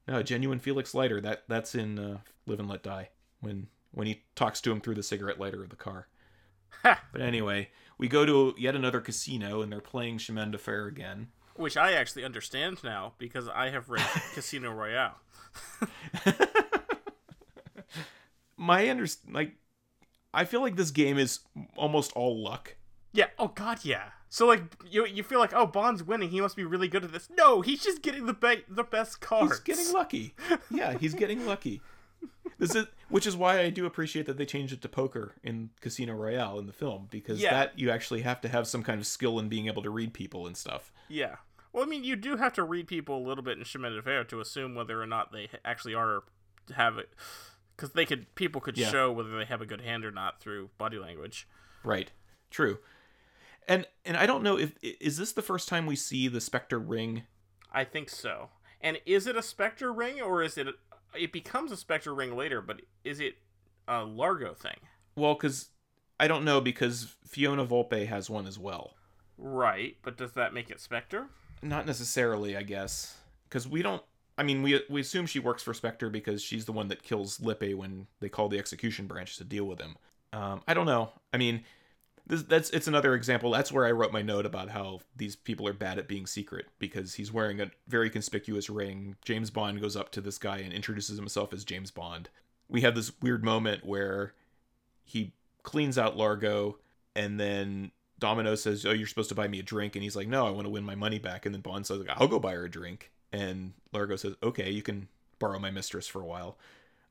No, genuine Felix Leiter. That that's in uh, Live and Let Die when when he talks to him through the cigarette lighter of the car. Ha! But anyway, we go to yet another casino and they're playing Chemin de Fer again. Which I actually understand now because I have read [laughs] Casino Royale. [laughs] My under like, I feel like this game is almost all luck. Yeah. Oh God, yeah. So like you you feel like oh Bond's winning, he must be really good at this. No, he's just getting the be- the best cards. He's getting lucky. [laughs] Yeah, he's getting lucky. This is which is why I do appreciate that they changed it to poker in Casino Royale in the film because Yeah. that you actually have to have some kind of skill in being able to read people and stuff. Yeah. Well, I mean, you do have to read people a little bit in Chemin de Fer to assume whether or not they actually are have it, because they could people could Yeah. show whether they have a good hand or not through body language. Right. True. And and I don't know if is this the first time we see the Spectre ring? I think so. And is it a Spectre ring or is it? A, it becomes a Spectre ring later, but is it a Largo thing? Well, cuz I don't know because Fiona Volpe has one as well. Right, but does that make it Spectre? Not necessarily, I guess, cuz we don't I mean, we we assume she works for Spectre because she's the one that kills Lippe when they call the execution branch to deal with him. Um, I don't know. I mean, this, that's it's another example. That's where I wrote my note about how these people are bad at being secret because he's wearing a very conspicuous ring. James Bond goes up to this guy and introduces himself as James Bond. We have this weird moment where he cleans out Largo and then Domino says, "Oh, you're supposed to buy me a drink," and he's like, "No, I want to win my money back." And then Bond says, "I'll go buy her a drink." And Largo says, "Okay, you can borrow my mistress for a while.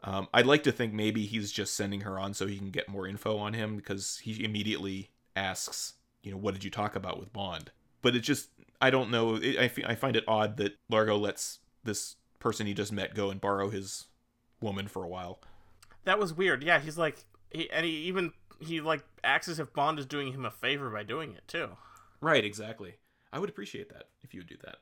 Um, I'd like to think maybe he's just sending her on so he can get more info on him because he immediately asks, you know, what did you talk about with Bond? But it just, I don't know. It, I, f- I find it odd that Largo lets this person he just met go and borrow his woman for a while. That was weird. Yeah, he's like, he, and he even he like acts as if Bond is doing him a favor by doing it too. Right, exactly. I would appreciate that if you would do that.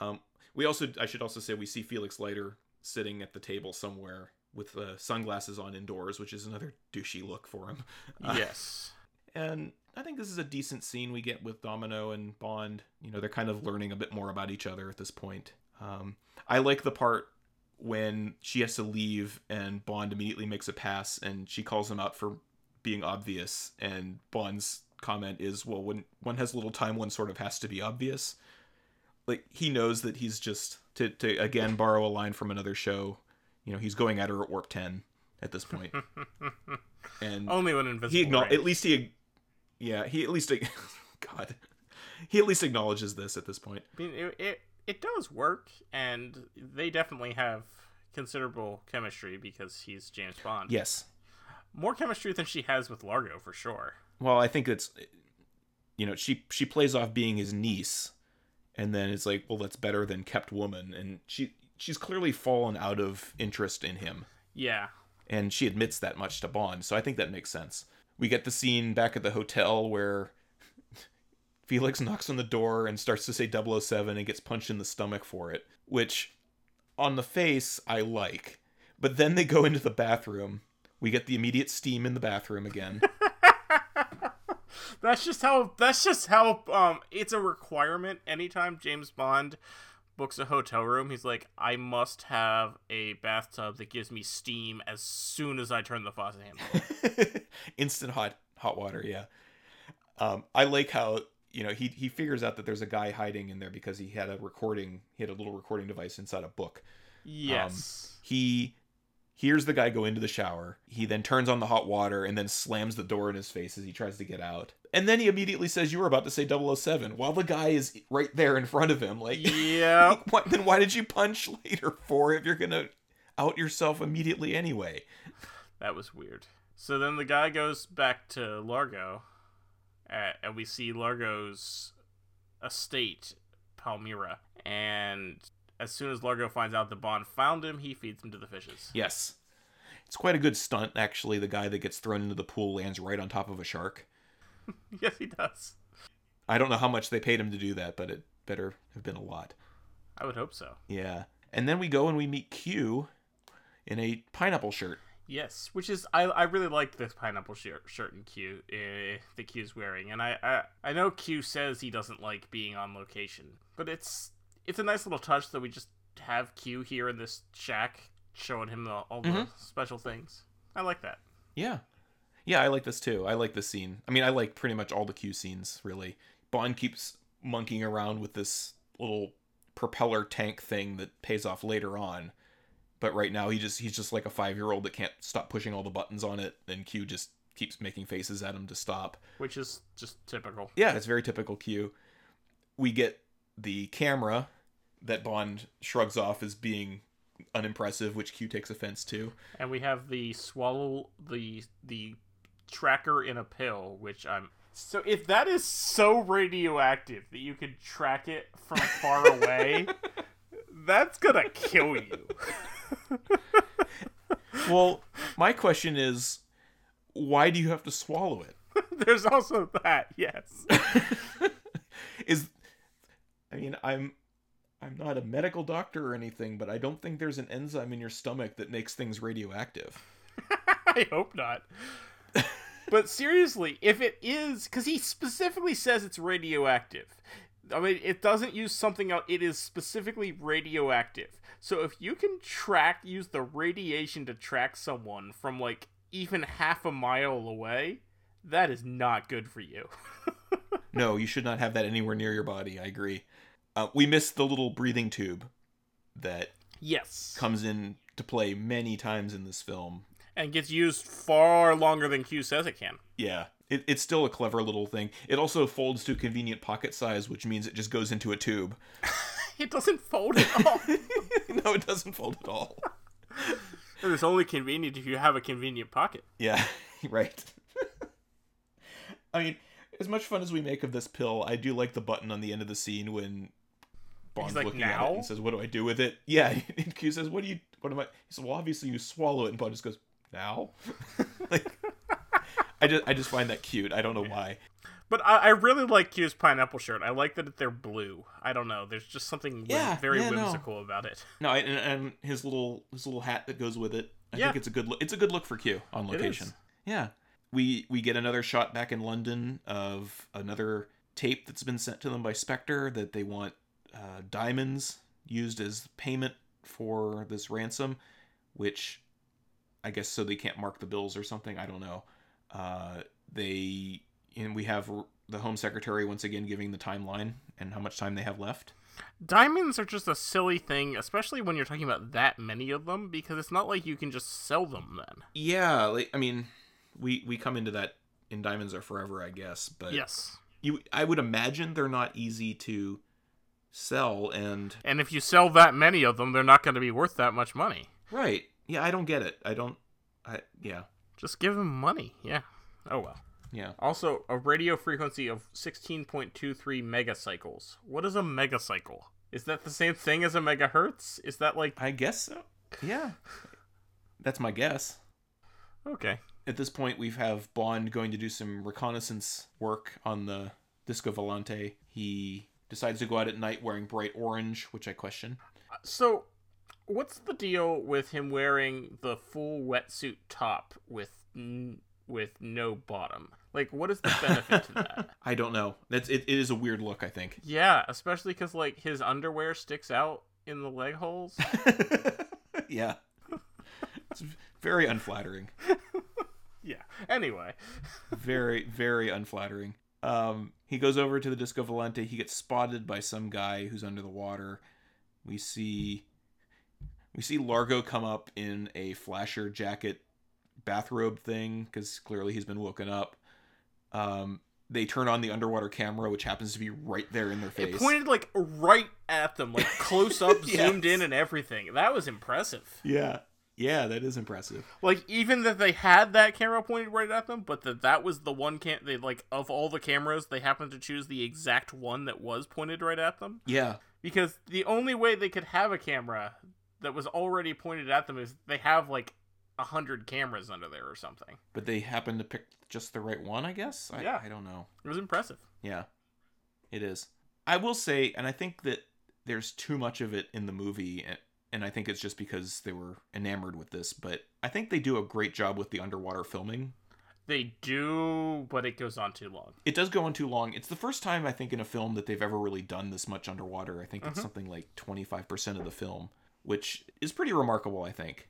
Um, we also, I should also say, we see Felix Leiter sitting at the table somewhere with uh, sunglasses on indoors, which is another douchey look for him. [laughs] Uh, yes. and I think this is a decent scene we get with Domino and Bond. You know, they're kind of learning a bit more about each other at this point. Um, I like the part when she has to leave and Bond immediately makes a pass and she calls him out for being obvious and Bond's comment is, "Well, when one has little time, one sort of has to be obvious." Like he knows that he's just to to again borrow a line from another show. You know, he's going at her at warp ten at this point, [laughs] and Only when invisible. he acknow- at least he, yeah, he at least [laughs] God, he at least acknowledges this at this point. I mean, it, it it does work, and they definitely have considerable chemistry because he's James Bond. Yes, More chemistry than she has with Largo for sure. well, I think it's, you know, she she plays off being his niece, and then it's like, well, that's better than kept woman, and she she's clearly fallen out of interest in him. Yeah. and she admits that much to Bond, so I think that makes sense. We get the scene back at the hotel where [laughs] Felix knocks on the door and starts to say 007 and gets punched in the stomach for it, which on the face I like. But then they go into the bathroom. We get the immediate steam in the bathroom again. [laughs] That's just how. That's just how. Um, it's a requirement. Anytime James Bond books a hotel room, he's like, I must have a bathtub that gives me steam as soon as I turn the faucet handle. [laughs] Instant hot hot water, yeah. Um, I like how you know he he figures out that there's a guy hiding in there because he had a recording he had a little recording device inside a book. Yes. he hears the guy go into the shower. He then turns on the hot water and then slams the door in his face as he tries to get out. And then he immediately says, "You were about to say 007," while the guy is right there in front of him. Like, yeah. [laughs] Then why did you punch later for if you're gonna out yourself immediately anyway? That was weird. So then the guy goes back to Largo, uh, and we see Largo's estate, Palmyra. And as soon as Largo finds out that Bond found him, he feeds him to the fishes. Yes, it's quite a good stunt actually. The guy that gets thrown into the pool lands right on top of a shark. [laughs] yes, he does. I don't know how much they paid him to do that, but it better have been a lot. I would hope so. Yeah. And then we go and we meet Q in a pineapple shirt. Yes, which is I, I really like this pineapple shirt shirt and Q uh, the Q's wearing, and I, I I know Q says he doesn't like being on location, but it's it's a nice little touch that we just have Q here in this shack showing him the, all the special things. I like that. Yeah. Yeah, I like this too. I like this scene. I mean, I like pretty much all the Q scenes, really. Bond keeps monkeying around with this little propeller tank thing that pays off later on. But right now he just he's just like a 5-year-old that can't stop pushing all the buttons on it and Q just keeps making faces at him to stop. which is just typical. Yeah, it's very typical Q. We get the camera that Bond shrugs off as being unimpressive, which Q takes offense to. And we have the swallow the the tracker in a pill, which I'm so if that is so radioactive that you can track it from far away, [laughs] that's gonna kill you. [laughs] Well, my question is why do you have to swallow it? [laughs] There's also that, yes. is I mean, I'm I'm not a medical doctor or anything, but I don't think there's an enzyme in your stomach that makes things radioactive. I hope not. But seriously, if it is, because he specifically says it's radioactive. I mean, it doesn't use something else. It is specifically radioactive. So if you can track, use the radiation to track someone from like even half a mile away, that is not good for you. [laughs] No, you should not have that anywhere near your body. I agree. Uh, we missed the little breathing tube that yes. comes in to play many times in this film. And gets used far longer than Q says it can. Yeah, it, it's still a clever little thing. It also folds to a convenient pocket size, which means it just goes into a tube. [laughs] It doesn't fold at all. [laughs] no, it doesn't fold at all. and it's only convenient if you have a convenient pocket. Yeah, [laughs] right. I mean, as much fun as we make of this pill, I do like the button on the end of the scene when Bond's like, looking at it and says, "What do I do with it?" Yeah, Q says, "What do you? What am I?" He says, "Well, obviously you swallow it," and Bond just goes, "Now." [laughs] like, I just I just find that cute. I don't know why. But I, I really like Q's pineapple shirt. I like that they're blue. I don't know. There's just something whim- Yeah, very yeah, no. whimsical about it. No, I- and, and his little his little hat that goes with it. I Yeah. think it's a good look. It's a good look for Q on location. Yeah, we we get another shot back in London of another tape that's been sent to them by Spectre that they want uh, diamonds used as payment for this ransom, which I guess so they can't mark the bills or something. I don't know. Uh, they and we have the Home Secretary once again giving the timeline and how much time they have left. Diamonds are just a silly thing, especially when you're talking about that many of them, because it's not like you can just sell them then. Yeah, like I mean, we we come into that in Diamonds Are Forever, I guess, but Yes. you I would imagine they're not easy to sell and And if you sell that many of them, they're not going to be worth that much money. right. Yeah, I don't get it. I don't I yeah. Just give him money. Yeah. Oh well. Yeah. Also, a radio frequency of 16.23 megacycles. What is a megacycle? Is that the same thing as a megahertz? Is that like I guess so. Yeah. That's my guess. okay? At this point we have Bond going to do some reconnaissance work on the Disco Volante. He decides to go out at night wearing bright orange, which I question. Uh, so, what's the deal with him wearing the full wetsuit top with n- with no bottom? Like, what is the benefit to that? [laughs] I don't know. That's it, it is a weird look, I think. Yeah, especially because like his underwear sticks out in the leg holes. [laughs] yeah. It's very unflattering. [laughs] yeah. Anyway, Very, very unflattering. Um, he goes over to the Disco Volante. He gets spotted by some guy who's under the water. We see we see Largo come up in a flasher jacket bathrobe thing because clearly he's been woken up. Um, they turn on the underwater camera, which happens to be right there in their face. it pointed like right at them, like [laughs] close up, Yes. zoomed in, and everything. That was impressive. yeah, yeah, that is impressive. Like even that they had that camera pointed right at them, but that that was the one cam. They like of all the cameras, they happened to choose the exact one that was pointed right at them. Yeah, because the only way they could have a camera that was already pointed at them is they have like a hundred cameras under there or something. but they happen to pick just the right one, I guess. I, Yeah. I don't know. It was impressive. Yeah, it is. I will say, and I think that there's too much of it in the movie, and, and I think it's just because they were enamored with this. But I think they do a great job with the underwater filming. They do, but it goes on too long. It does go on too long. It's the first time I think in a film that they've ever really done this much underwater. I think it's mm-hmm. something like 25% of the film, which is pretty remarkable. I think.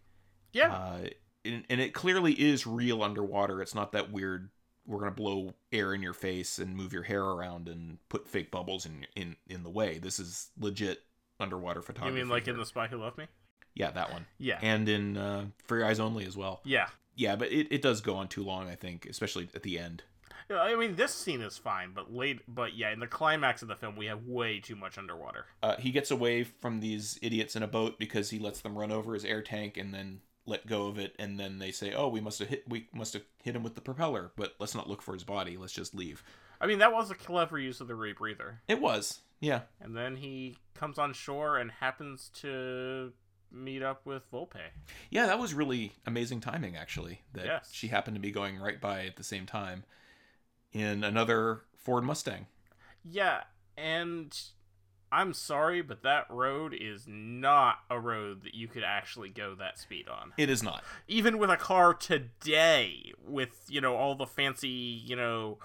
Yeah, Uh, and, and it clearly is real underwater. It's not that weird. We're gonna blow air in your face and move your hair around and put fake bubbles in in in the way. This is legit underwater photography. you mean like in the Spy Who Loved Me? yeah that one Yeah, and in uh, For Your Eyes Only as well. yeah. Yeah, but it, it does go on too long. I think, especially at the end. Yeah, I mean, this scene is fine, but late, but yeah, in the climax of the film, we have way too much underwater. Uh, he gets away from these idiots in a boat because he lets them run over his air tank and then let go of it. And then they say, "Oh, we must have hit we must have hit him with the propeller, but let's not look for his body. Let's just leave." I mean, that was a clever use of the rebreather. It was, yeah. And then he comes on shore and happens to meet up with Volpe. Yeah, that was really amazing timing, actually. That Yes. she happened to be going right by at the same time in another Ford Mustang. Yeah, and I'm sorry, but that road is not a road that you could actually go that speed on. It is not. Even with a car today, with you know all the fancy you know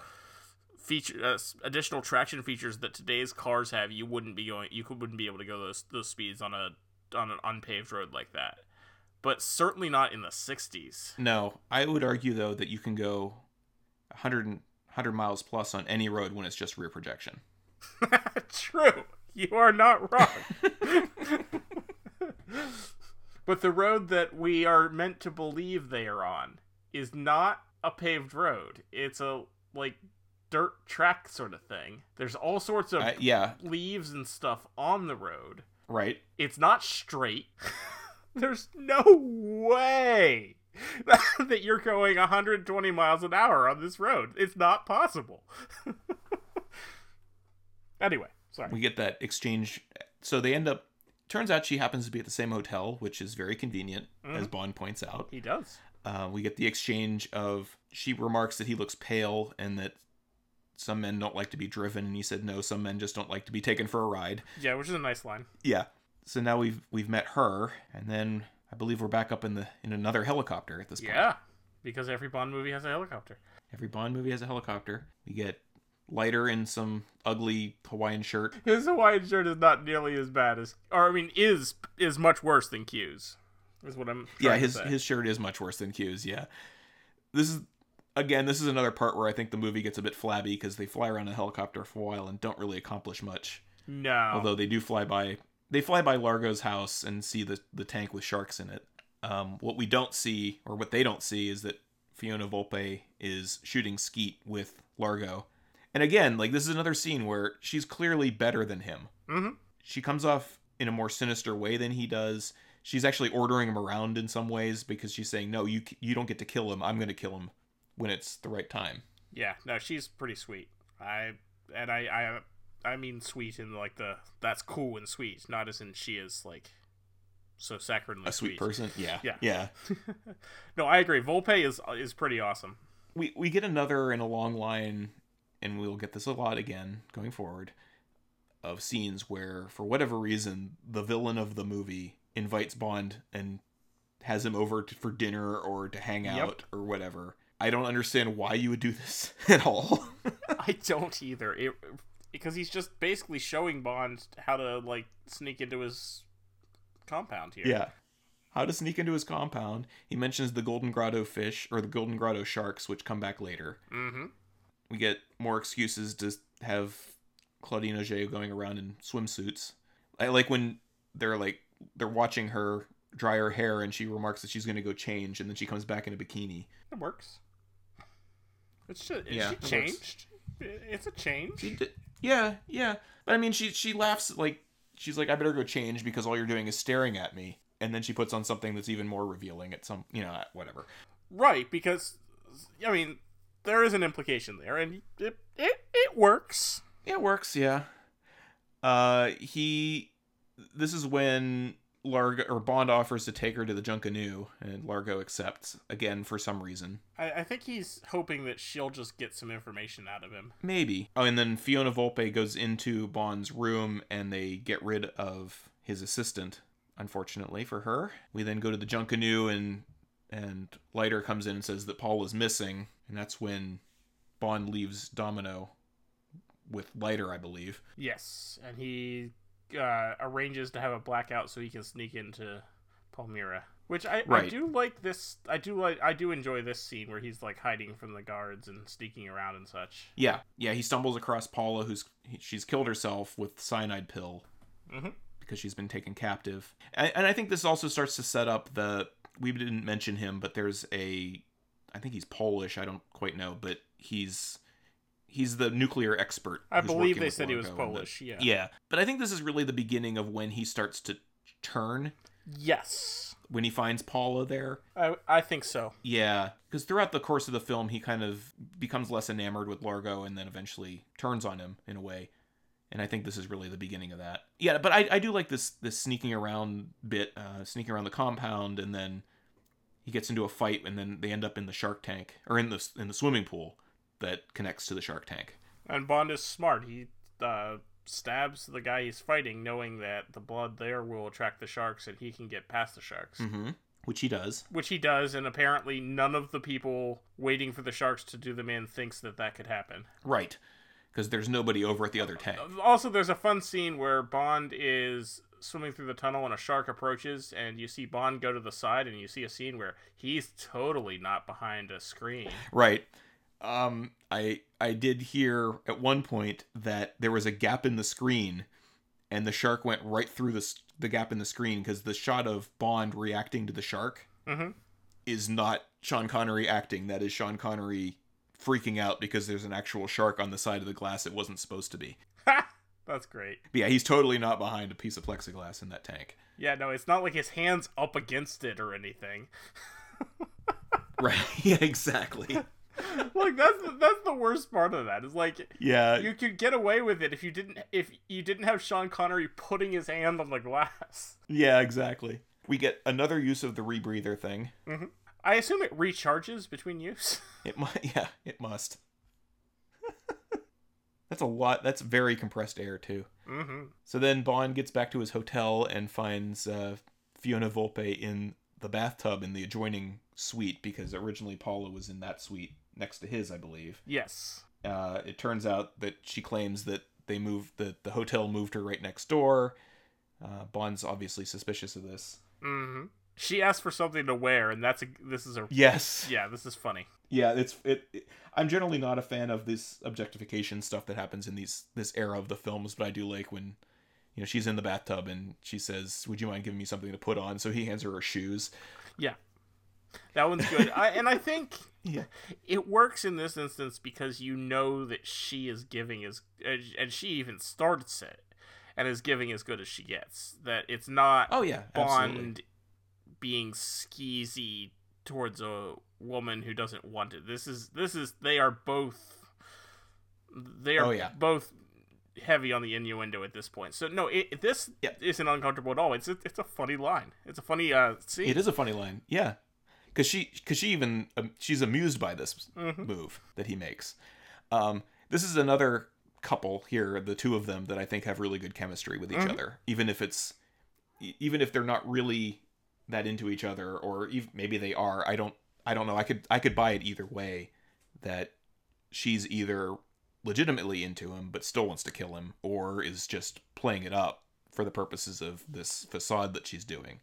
feature uh, additional traction features that today's cars have, you wouldn't be going. You could, wouldn't be able to go those those speeds on a on an unpaved road like that. But certainly not in the 60s. No, I would argue though that you can go 100 and- 100 miles plus on any road when it's just rear projection. [laughs] True. You are not wrong. [laughs] but the road that we are meant to believe they are on is not a paved road. It's a like dirt track sort of thing. There's all sorts of Uh, yeah, leaves and stuff on the road. right. It's not straight. [laughs] There's no way [laughs] that you're going 120 miles an hour on this road. It's not possible. [laughs] anyway, sorry. We get that exchange. So they end up. Turns out she happens to be at the same hotel, which is very convenient, as Bond points out. he does. Uh, we get the exchange of she remarks that he looks pale and that some men don't like to be driven, and he said no, some men just don't like to be taken for a ride. Yeah, which is a nice line. Yeah. So now we've we've met her, and then I believe we're back up in the in another helicopter at this point. Yeah, because every Bond movie has a helicopter. Every Bond movie has a helicopter. We get Leiter in some ugly Hawaiian shirt. His Hawaiian shirt is not nearly as bad as, or I mean, is is much worse than Q's. Is what I'm. Yeah, his his shirt is much worse than Q's. Yeah, this is again. This is another part where I think the movie gets a bit flabby because they fly around a helicopter for a while and don't really accomplish much. no. Although they do fly by, they fly by Largo's house and see the the tank with sharks in it. Um, what we don't see, or what they don't see, is that Fiona Volpe is shooting skeet with Largo. And again, like this is another scene where she's clearly better than him. Mhm. She comes off in a more sinister way than he does. She's actually ordering him around in some ways because she's saying, "No, you you don't get to kill him. I'm going to kill him when it's the right time." Yeah, no, she's pretty sweet. I and I I mean sweet in like the that's cool and sweet, not as in she is like so saccharinely A sweet person, yeah, Yeah. yeah. [laughs] no, I agree. Volpe is is pretty awesome. we we get another in a long line and we'll get this a lot again going forward of scenes where for whatever reason the villain of the movie invites bond and has him over to, for dinner or to hang Yep. out or whatever i don't understand why you would do this [laughs] at all I don't either. It because he's just basically showing Bond how to like sneak into his compound here. yeah how to sneak into his compound he mentions the golden grotto fish or the golden grotto sharks which come back later Mm-hmm. we get more excuses to have Claudine Auger going around in swimsuits. I like when they're like they're watching her dry her hair and she remarks that she's going to go change and then she comes back in a bikini. It works. It's just, Yeah, she it works. changed. It's a change. She did, yeah, yeah. But I mean, she she laughs like she's like, "I better go change because all you're doing is staring at me." And then she puts on something that's even more revealing at some, you know, whatever. Right, because I mean, there is an implication there, and it it, it works. It works, yeah. Uh, he. This is when Largo or Bond offers to take her to the Junkanoo, and Largo accepts again for some reason. I, I think he's hoping that she'll just get some information out of him. Maybe. Oh, and then Fiona Volpe goes into Bond's room, and they get rid of his assistant. Unfortunately for her, we then go to the Junkanoo, and and Leiter comes in and says that Paul is missing, and that's when Bond leaves Domino with Leiter, I believe. Yes, and he uh, arranges to have a blackout so he can sneak into Palmyra. Which I, I do like this. I do like. I do enjoy this scene where he's like hiding from the guards and sneaking around and such. Yeah, yeah. He stumbles across Paula, who's she's killed herself with cyanide pill Mhm. because she's been taken captive. And, and I think this also starts to set up the. We didn't mention him, but there's a. I think he's Polish. I don't quite know, but he's he's the nuclear expert. I believe they said he was and the- Polish, yeah. yeah, but I think this is really the beginning of when he starts to turn Yes, when he finds Paula there. I I think so. Yeah, because throughout the course of the film, he kind of becomes less enamored with Largo and then eventually turns on him in a way. And I think this is really the beginning of that. Yeah, but I, I do like this this sneaking around bit, uh, sneaking around the compound, and then he gets into a fight, and then they end up in the shark tank or in the in the swimming pool that connects to the shark tank. And Bond is smart. He uh, stabs the guy he's fighting, knowing that the blood there will attract the sharks, and he can get past the sharks. Mm-hmm. Which he does. Which he does, and apparently none of the people waiting for the sharks to do them in thinks that that could happen. Right. Because there's nobody over at the other tank. Also, there's a fun scene where Bond is swimming through the tunnel and a shark approaches, and you see Bond go to the side, and you see a scene where he's totally not behind a screen. Right. Um, I I did hear at one point that there was a gap in the screen, and the shark went right through the the gap in the screen because the shot of Bond reacting to the shark Mhm. is not Sean Connery acting. That is Sean Connery freaking out because there's an actual shark on the side of the glass it wasn't supposed to be. That's great. But yeah, he's totally not behind a piece of plexiglass in that tank. Yeah, no, it's not like his hands up against it or anything. [laughs] Right. [laughs] yeah, exactly. [laughs] like that's the, that's the worst part of that. Is like Yeah. you could get away with it if you didn't if you didn't have Sean Connery putting his hand on the glass. Yeah, exactly. We get another use of the rebreather thing. I assume it recharges between use. [laughs] It might. yeah, it must. [laughs] That's a lot. That's very compressed air too. mm-hmm. So then Bond gets back to his hotel and finds uh, Fiona Volpe in the bathtub in the adjoining suite because originally Paula was in that suite next to his, I believe. Yes. Uh, it turns out that she claims that they moved that the hotel moved her right next door. Uh, Bond's obviously suspicious of this. Mm-hmm. She asked for something to wear, and that's a this is a Yes. yeah this is funny. Yeah, it's it, it- I'm generally not a fan of this objectification stuff that happens in these this era of the films, but I do like when you know she's in the bathtub and she says, "Would you mind giving me something to put on?" So he hands her her shoes. Yeah, that one's good. I, and I think [laughs] Yeah. it works in this instance because you know that she is giving as and she even starts it and is giving as good as she gets. That it's not Oh yeah, Bond absolutely. being skeezy towards a woman who doesn't want it. This is this is they are both they are Oh, yeah. both heavy on the innuendo at this point. So no, it, this Yeah. isn't uncomfortable at all. It's a, it's a funny line. It's a funny uh scene. It is a funny line, yeah, because she because she even um, she's amused by this Mm-hmm. move that he makes. Um, this is another couple here, the two of them that I think have really good chemistry with each Mm-hmm. other, even if it's even if they're not really that into each other, or ev maybe they are. I don't I don't know. I could I could buy it either way. That she's either legitimately into him but still wants to kill him, or is just playing it up for the purposes of this facade that she's doing.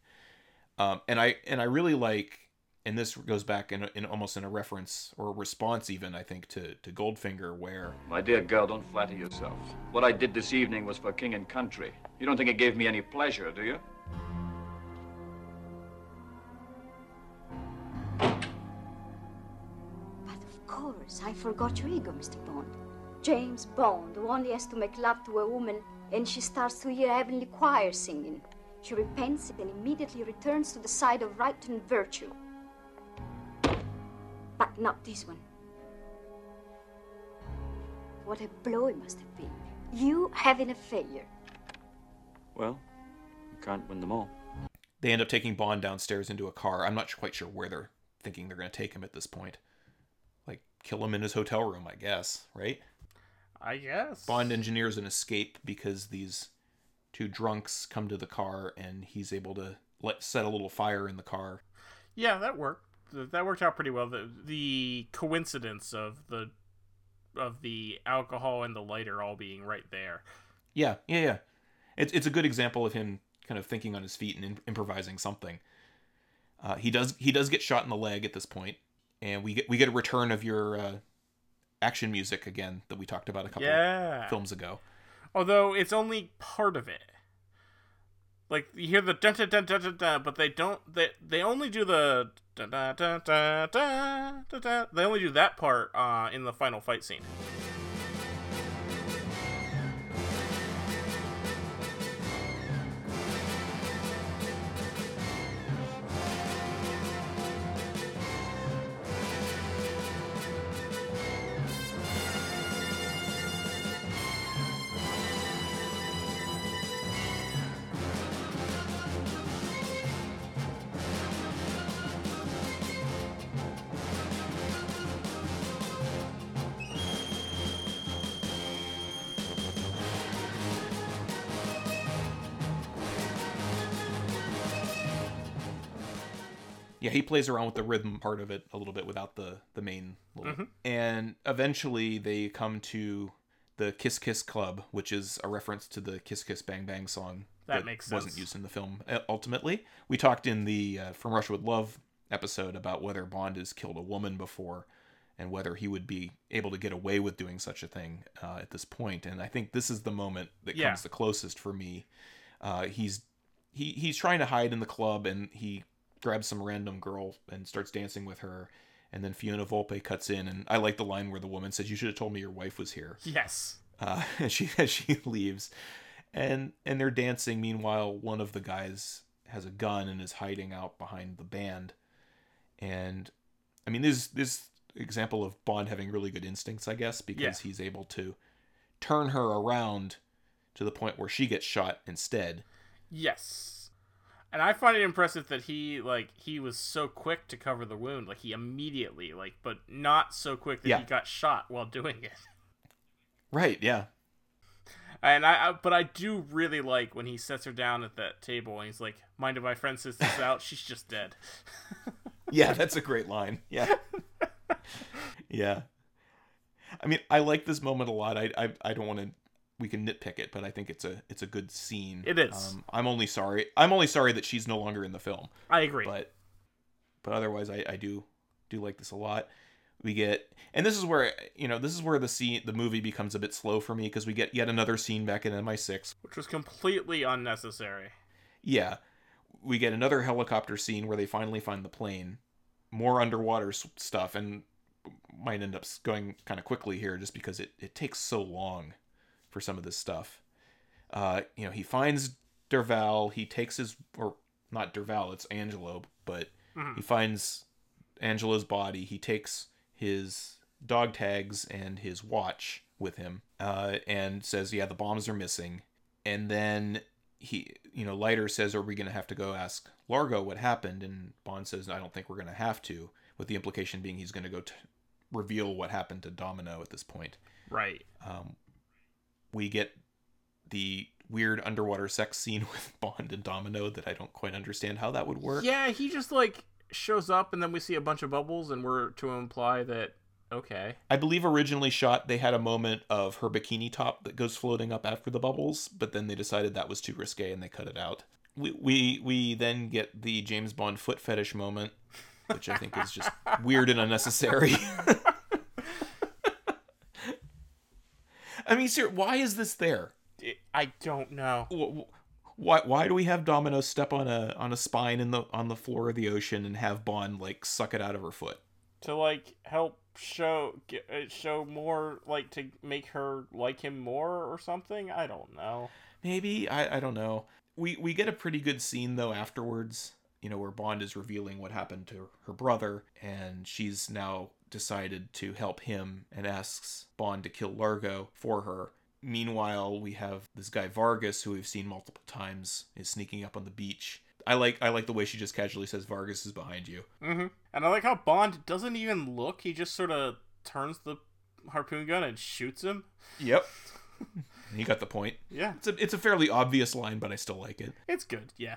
Um, and I and I really like, and this goes back in, in almost in a reference or a response even I think to to Goldfinger where My dear girl, don't flatter yourself. What I did this evening was for king and country. You don't think it gave me any pleasure, do you? But of course, I forgot your ego, Mr. Bond. James Bond, who only has to make love to a woman and she starts to hear heavenly choir singing. She repents and immediately returns to the side of right and virtue. But not this one. What a blow it must have been. You having a failure. Well, you can't win them all. they end up taking Bond downstairs into a car. I'm not quite sure where they're thinking they're going to take him at this point. Like kill him in his hotel room, I guess, right? I guess. Bond engineers an escape because these two drunks come to the car and he's able to let set a little fire in the car. Yeah, that worked. Th- That worked out pretty well. The the coincidence of the of the alcohol and the lighter all being right there. Yeah, yeah, yeah. It's it's a good example of him kind of thinking on his feet and im- improvising something. Uh, he does he does get shot in the leg at this point, and we get we get a return of your uh, action music again that we talked about a couple Yeah. films ago. Although it's only part of it. Like you hear the dun dun dun dun dun, dun but they don't. They they only do the They only do that part uh, in the final fight scene. Plays around with the rhythm part of it a little bit without the the main. Little... Mm-hmm. And eventually they come to the Kiss Kiss Club, which is a reference to the Kiss Kiss Bang Bang song That makes wasn't sense. used in the film. uh, Ultimately, we talked in the uh, From Russia with Love episode about whether Bond has killed a woman before and whether he would be able to get away with doing such a thing uh, at this point. And I think this is the moment that Yeah. comes the closest for me. Uh, he's he he's trying to hide in the club and he grabs some random girl and starts dancing with her and then Fiona Volpe cuts in, and I like the line where the woman says, "You should have told me your wife was here." Yes. Uh, [laughs] as she [laughs] as she leaves, and and they're dancing. Meanwhile, one of the guys has a gun and is hiding out behind the band, and I mean this this example of Bond having really good instincts, I guess, because Yeah. he's able to turn her around to the point where she gets shot instead. Yes. And I find it impressive that he like he was so quick to cover the wound, like he immediately like, but not so quick that Yeah. he got shot while doing it. [laughs] Right? Yeah. And I, I, but I do really like when he sets her down at that table and he's like, "Mind if my friend sits this out? [laughs] She's just dead." [laughs] Yeah, that's a great line. Yeah. yeah. I mean, I like this moment a lot. I I, I don't want to we can nitpick it, but I think it's a it's a good scene. It is. Um, I'm only sorry. I'm only sorry that she's no longer in the film. I agree. But but otherwise I I do do like this a lot. We get and this is where you know, this is where the scene the movie becomes a bit slow for me because we get yet another scene back in MI6 Which was completely unnecessary. yeah, we get another helicopter scene where they finally find the plane. More underwater stuff, and might end up going kind of quickly here just because it, it takes so long for some of this stuff. Uh, you know, he finds Derval. He takes his, or not Derval, it's Angelo, but Mhm. he finds Angelo's body. He takes his dog tags and his watch with him uh, and says, Yeah, the bombs are missing. And then he, you know, Leiter says, Are we going to have to go ask Largo what happened? And Bond says, I don't think we're going to have to, with the implication being he's going to go t- reveal what happened to Domino at this point. Right. Um, we get the weird underwater sex scene [laughs] with Bond and Domino that I don't quite understand how that would work. Yeah, he just like shows up and then we see a bunch of bubbles and we're to imply that okay. I believe originally shot they had a moment of her bikini top that goes floating up after the bubbles, but then they decided that was too risque and they cut it out. We we we then get the James Bond foot fetish moment, which I think is just weird and unnecessary. [laughs] I mean, sir, why is this there? I don't know. Wh- wh- Why why do we have Domino step on a on a spine in the on the floor of the ocean and have Bond like suck it out of her foot? To like help show uh, show more like to make her like him more or something. I don't know. Maybe I, I don't know. We we get a pretty good scene though afterwards. You know where Bond is revealing what happened to her brother, and she's now decided to help him and asks Bond to kill Largo for her. Meanwhile, we have this guy Vargas, who we've seen multiple times, is sneaking up on the beach. I like I like the way she just casually says Vargas is behind you. Mm-hmm. And I like how Bond doesn't even look. He just sort of turns the harpoon gun and shoots him. Yep. [laughs] you got the point. Yeah, It's a it's a fairly obvious line, but I still like it. it's good. Yeah,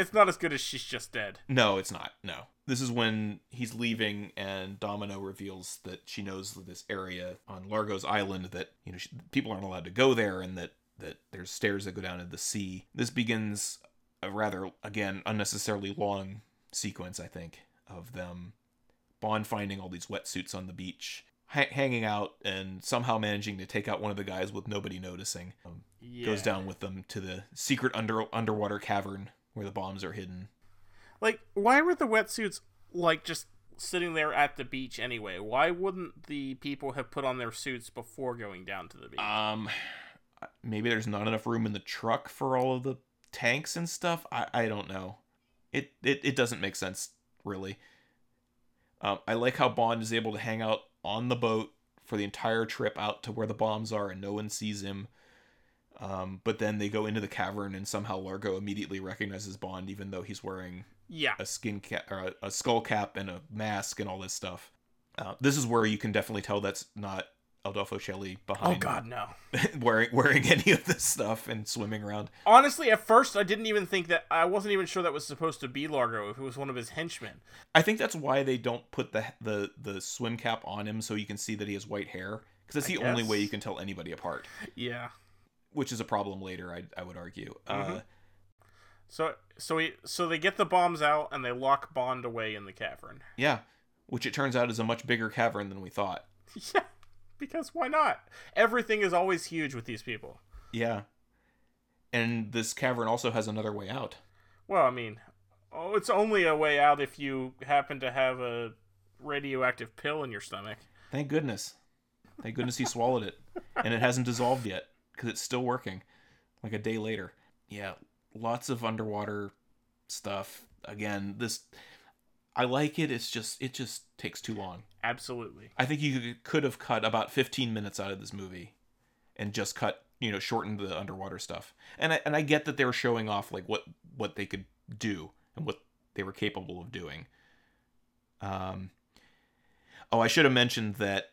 it's not as good as she's just dead. No, it's not. No. This is when he's leaving and Domino reveals that she knows this area on Largo's island that, you know, she, people aren't allowed to go there and that that there's stairs that go down to the sea. This begins a rather again unnecessarily long sequence, I think, of them Bond finding all these wetsuits on the beach, hanging out and somehow managing to take out one of the guys with nobody noticing. Um, Goes down with them to the secret under underwater cavern where the bombs are hidden. Like, why were the wetsuits like just sitting there at the beach anyway? Why wouldn't the people have put on their suits before going down to the beach? Um, maybe there's not enough room in the truck for all of the tanks and stuff. I, I don't know. It, it it doesn't make sense really. Um, I like how Bond is able to hang out on the boat for the entire trip out to where the bombs are and no one sees him. Um, but then they go into the cavern and somehow Largo immediately recognizes Bond even though he's wearing yeah, a skin cap or a, a skull cap and a mask and all this stuff. Uh, this is where you can definitely tell that's not Adolfo Oh behind God, no. [laughs] wearing wearing any of this stuff and swimming around. Honestly, at first I didn't even think that. I wasn't even sure that was supposed to be Largo if it was one of his henchmen. I think that's why they don't put the the the swim cap on him so you can see that he has white hair because that's I the only way you can tell anybody apart, Yeah. Which is a problem later. I I would argue. Uh, Mhm. So so he so they get the bombs out and they lock Bond away in the cavern. yeah, which it turns out is a much bigger cavern than we thought. [laughs] yeah, because why not? Everything is always huge with these people. Yeah, and this cavern also has another way out. Well, I mean, oh, it's only a way out if you happen to have a radioactive pill in your stomach. Thank goodness. Thank goodness he swallowed it. And it hasn't dissolved yet because it's still working like a day later. Yeah, lots of underwater stuff. Again, this I like it. It's just it just takes too long. Absolutely. I think you could have cut about 15 minutes out of this movie and just cut, you know, shortened the underwater stuff. And I and I get that they were showing off like what what they could do and what they were capable of doing. Um Oh, I should have mentioned that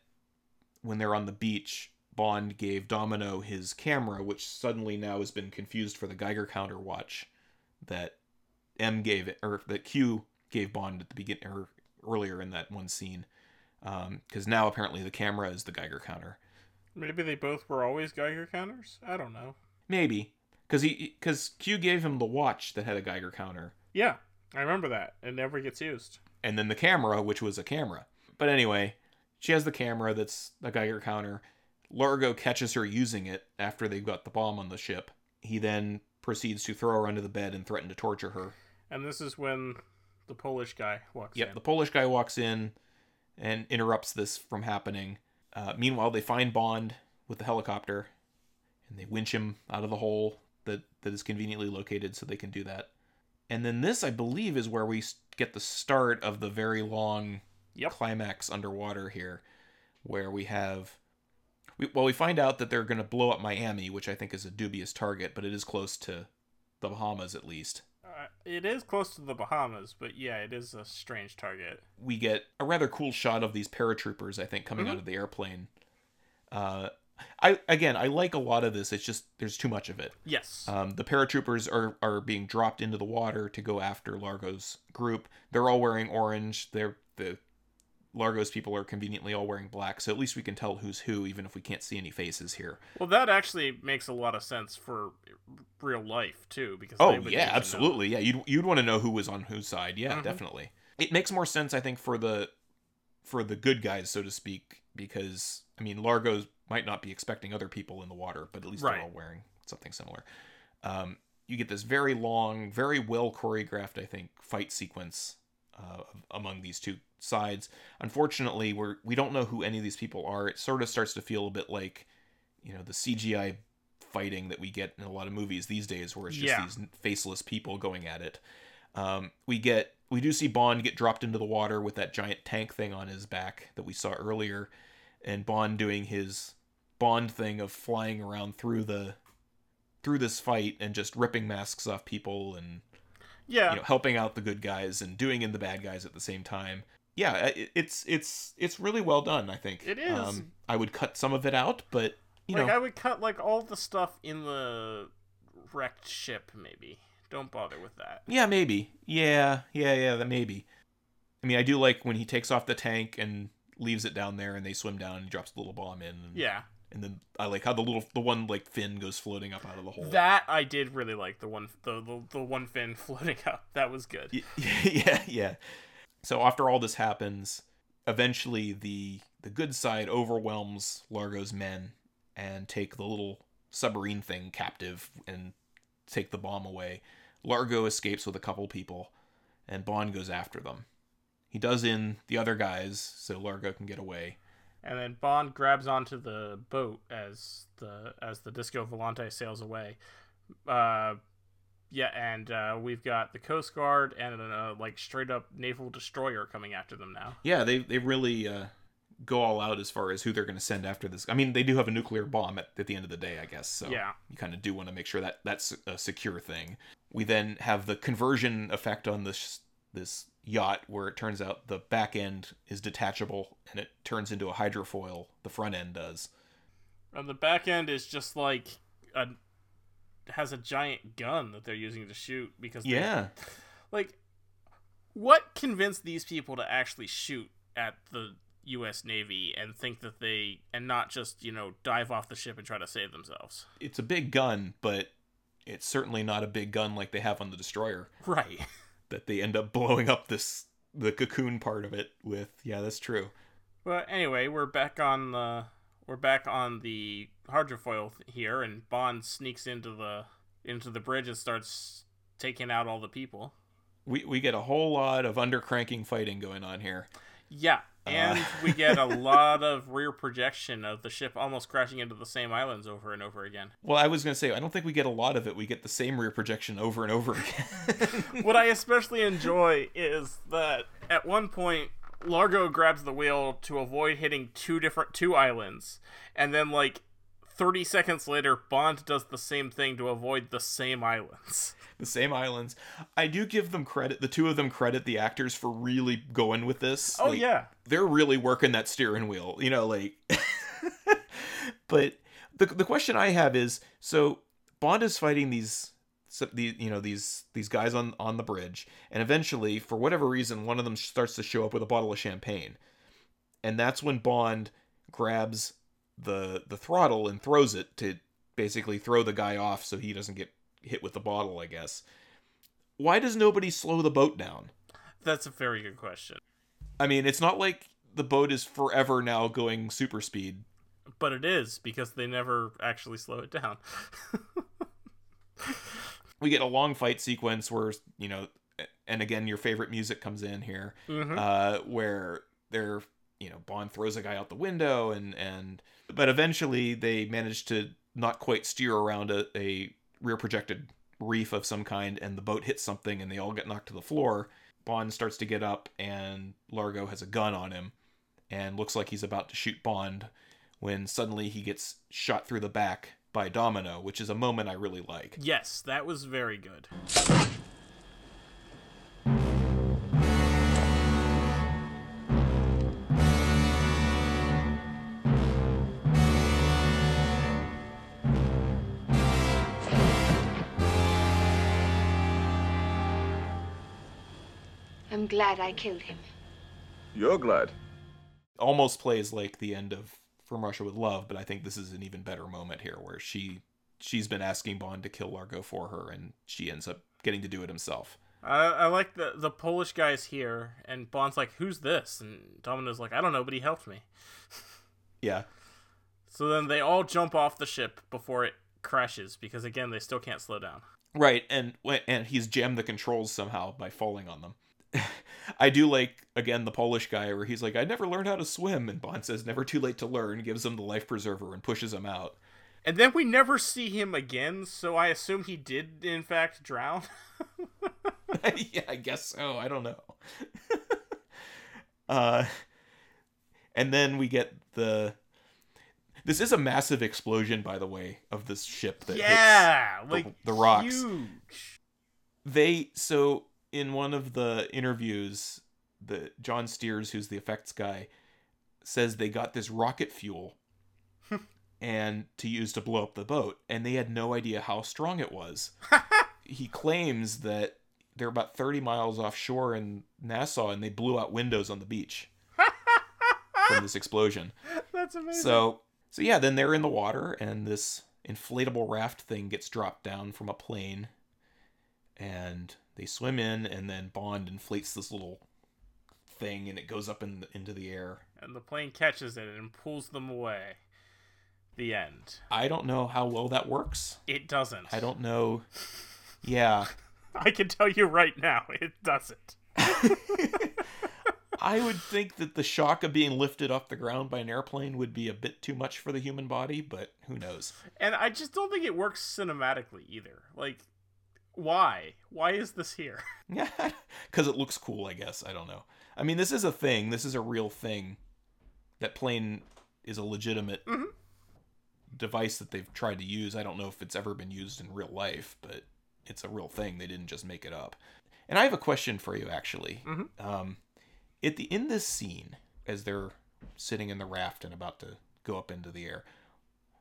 when they're on the beach, Bond gave Domino his camera, which suddenly now has been confused for the Geiger counter watch that M gave it, or that Q gave Bond at the beginning, or earlier in that one scene. Because um, now apparently the camera is the Geiger counter. Maybe they both were always Geiger counters. I don't know. Maybe because he because Q gave him the watch that had a Geiger counter. Yeah, I remember that. It never gets used. And then the camera, which was a camera. But anyway, she has the camera that's a Geiger counter. Largo catches her using it after they've got the bomb on the ship. He then proceeds to throw her under the bed and threaten to torture her. And this is when the Polish guy walks yep, in. the Polish guy walks in and interrupts this from happening. Uh, meanwhile, they find Bond with the helicopter and they winch him out of the hole that, that is conveniently located so they can do that. And then this, I believe, is where we get the start of the very long yep. climax underwater here, where we have. We, well, we find out that they're going to blow up Miami, which I think is a dubious target, but it is close to the Bahamas at least. Uh, it is close to the Bahamas, but yeah, it is a strange target. We get a rather cool shot of these paratroopers, I think, coming mm-hmm. out of the airplane. Uh, I again, I like a lot of this. It's just there's too much of it. Yes. Um, the paratroopers are are being dropped into the water to go after Largo's group. They're all wearing orange. They're the Largo's people are conveniently all wearing black, so at least we can tell who's who, even if we can't see any faces here. Well, that actually makes a lot of sense for real life too, because oh yeah, absolutely, yeah. You'd you'd want to know who was on whose side, yeah, mm-hmm. definitely. It makes more sense, I think, for the for the good guys, so to speak, because I mean, Largo's might not be expecting other people in the water, but at least right. they're all wearing something similar. Um, you get this very long, very well choreographed, I think, fight sequence uh, among these two sides. Unfortunately, we're we don't know who any of these people are. It sort of starts to feel a bit like, you know, the CGI fighting that we get in a lot of movies these days, where it's just yeah. these faceless people going at it. Um, we get we do see Bond get dropped into the water with that giant tank thing on his back that we saw earlier, and Bond doing his Bond thing of flying around through the through this fight and just ripping masks off people and yeah, you know, helping out the good guys and doing in the bad guys at the same time. Yeah, it's it's it's really well done. I think it is. Um, I would cut some of it out, but you know like know, I would cut like all the stuff in the wrecked ship. Maybe don't bother with that. Yeah, maybe. Yeah, yeah, yeah. That maybe. I mean, I do like when he takes off the tank and leaves it down there, and they swim down and drops the little bomb in. And, yeah. And then I like how the little the one like fin goes floating up out of the hole. That I did really like the one the the, the one fin [laughs] floating up. That was good. [laughs] Yeah, yeah. So after all this happens, eventually the the good side overwhelms Largo's men and take the little submarine thing captive and take the bomb away. Largo escapes with a couple people, and Bond goes after them. He does in the other guys so Largo can get away. And then Bond grabs onto the boat as the as the Disco Volante sails away. Uh, yeah, and uh, we've got the Coast Guard and a like straight up naval destroyer coming after them now. Yeah, they they really uh, go all out as far as who they're going to send after this. I mean, they do have a nuclear bomb at, at the end of the day, I guess. So yeah, you kind of do want to make sure that that's a secure thing. We then have the conversion effect on this this yacht where it turns out the back end is detachable and it turns into a hydrofoil. The front end does. And the back end is just like a has a giant gun that they're using to shoot because they, yeah, like what convinced these people to actually shoot at the U.S. Navy and think that they and not just you know dive off the ship and try to save themselves. It's a big gun, but it's certainly not a big gun like they have on the destroyer. Right. [laughs] that they end up [laughs] blowing up this the cocoon part of it with. Yeah, that's true. Well, anyway, we're back on the we're back on the hydrofoil here, and Bond sneaks into the into the bridge and starts taking out all the people. We we get a whole lot of undercranking fighting going on here. Yeah, and uh. we get a [laughs] lot of rear projection of the ship almost crashing into the same islands over and over again. Well, I was going to say, I don't think we get a lot of it. We get the same rear projection over and over again. [laughs] what I especially enjoy is that at one point Largo grabs the wheel to avoid hitting two different two islands, and then like 30 seconds later Bond does the same thing to avoid the same islands. [laughs] the same islands. I do give them credit. The two of them credit the actors for really going with this. Oh Like, yeah. they're really working that steering wheel. You know, like. [laughs] but the the question I have is so Bond is fighting these so the you know these these guys on on the bridge and eventually for whatever reason one of them starts to show up with a bottle of champagne and that's when bond grabs the the throttle and throws it to basically throw the guy off so he doesn't get hit with the bottle i guess why does nobody slow the boat down That's a very good question. i mean it's not like the boat is forever now going super speed But it is because they never actually slow it down. [laughs] we get a long fight sequence where you know and again your favorite music comes in here Mhm. uh where they're you know bond throws a guy out the window and and but eventually they manage to not quite steer around a, a rear projected reef of some kind and the boat hits something and they all get knocked to the floor bond starts to get up and largo has a gun on him and looks like he's about to shoot bond when suddenly he gets shot through the back by domino which is a moment i really like yes, that was very good. I'm glad I killed him. You're glad. almost plays like the end of From Russia with Love, but I think this is an even better moment here where she she's been asking Bond to kill Largo for her and she ends up getting to do it himself. I, I like the the Polish guys here, and Bond's like, "Who's this?" And Domino's like, "I don't know, but he helped me." [laughs] Yeah. So then they all jump off the ship before it crashes because again they still can't slow down. Right, and and he's jammed the controls somehow by falling on them. [laughs] I do like again the Polish guy where he's like, "I never learned how to swim," and Bond says, "Never too late to learn." Gives him the life preserver and pushes him out. And then we never see him again, so I assume he did in fact drown. [laughs] [laughs] yeah, I guess so. I don't know. uh, and then we get the. This is a massive explosion, by the way, of this ship that yeah, hits like the, the rocks. huge. They so in one of the interviews, the John Stears, who's the effects guy, says they got this rocket fuel [laughs] and to use to blow up the boat, and they had no idea how strong it was. [laughs] he claims that they're about 30 miles offshore in Nassau, and they blew out windows on the beach [laughs] from this explosion. That's amazing. So, so yeah, then they're in the water, and this inflatable raft thing gets dropped down from a plane, and they swim in, and then Bond inflates this little thing, and it goes up in, into the air. and the plane catches it and pulls them away. The end. I don't know how well that works. It doesn't. I don't know. [laughs] Yeah, I can tell you right now, it doesn't. [laughs] I would think that the shock of being lifted off the ground by an airplane would be a bit too much for the human body, but who knows? And I just don't think it works cinematically either. Like, why? Why is this here? [laughs] [laughs] Yeah, because it looks cool, I guess. I don't know. I mean, this is a thing. This is a real thing. That plane is a legitimate device that they've tried to use. I don't know if it's ever been used in real life, but it's a real thing. They didn't just make it up. And I have a question for you, actually. Um, at the in this scene, as they're sitting in the raft and about to go up into the air,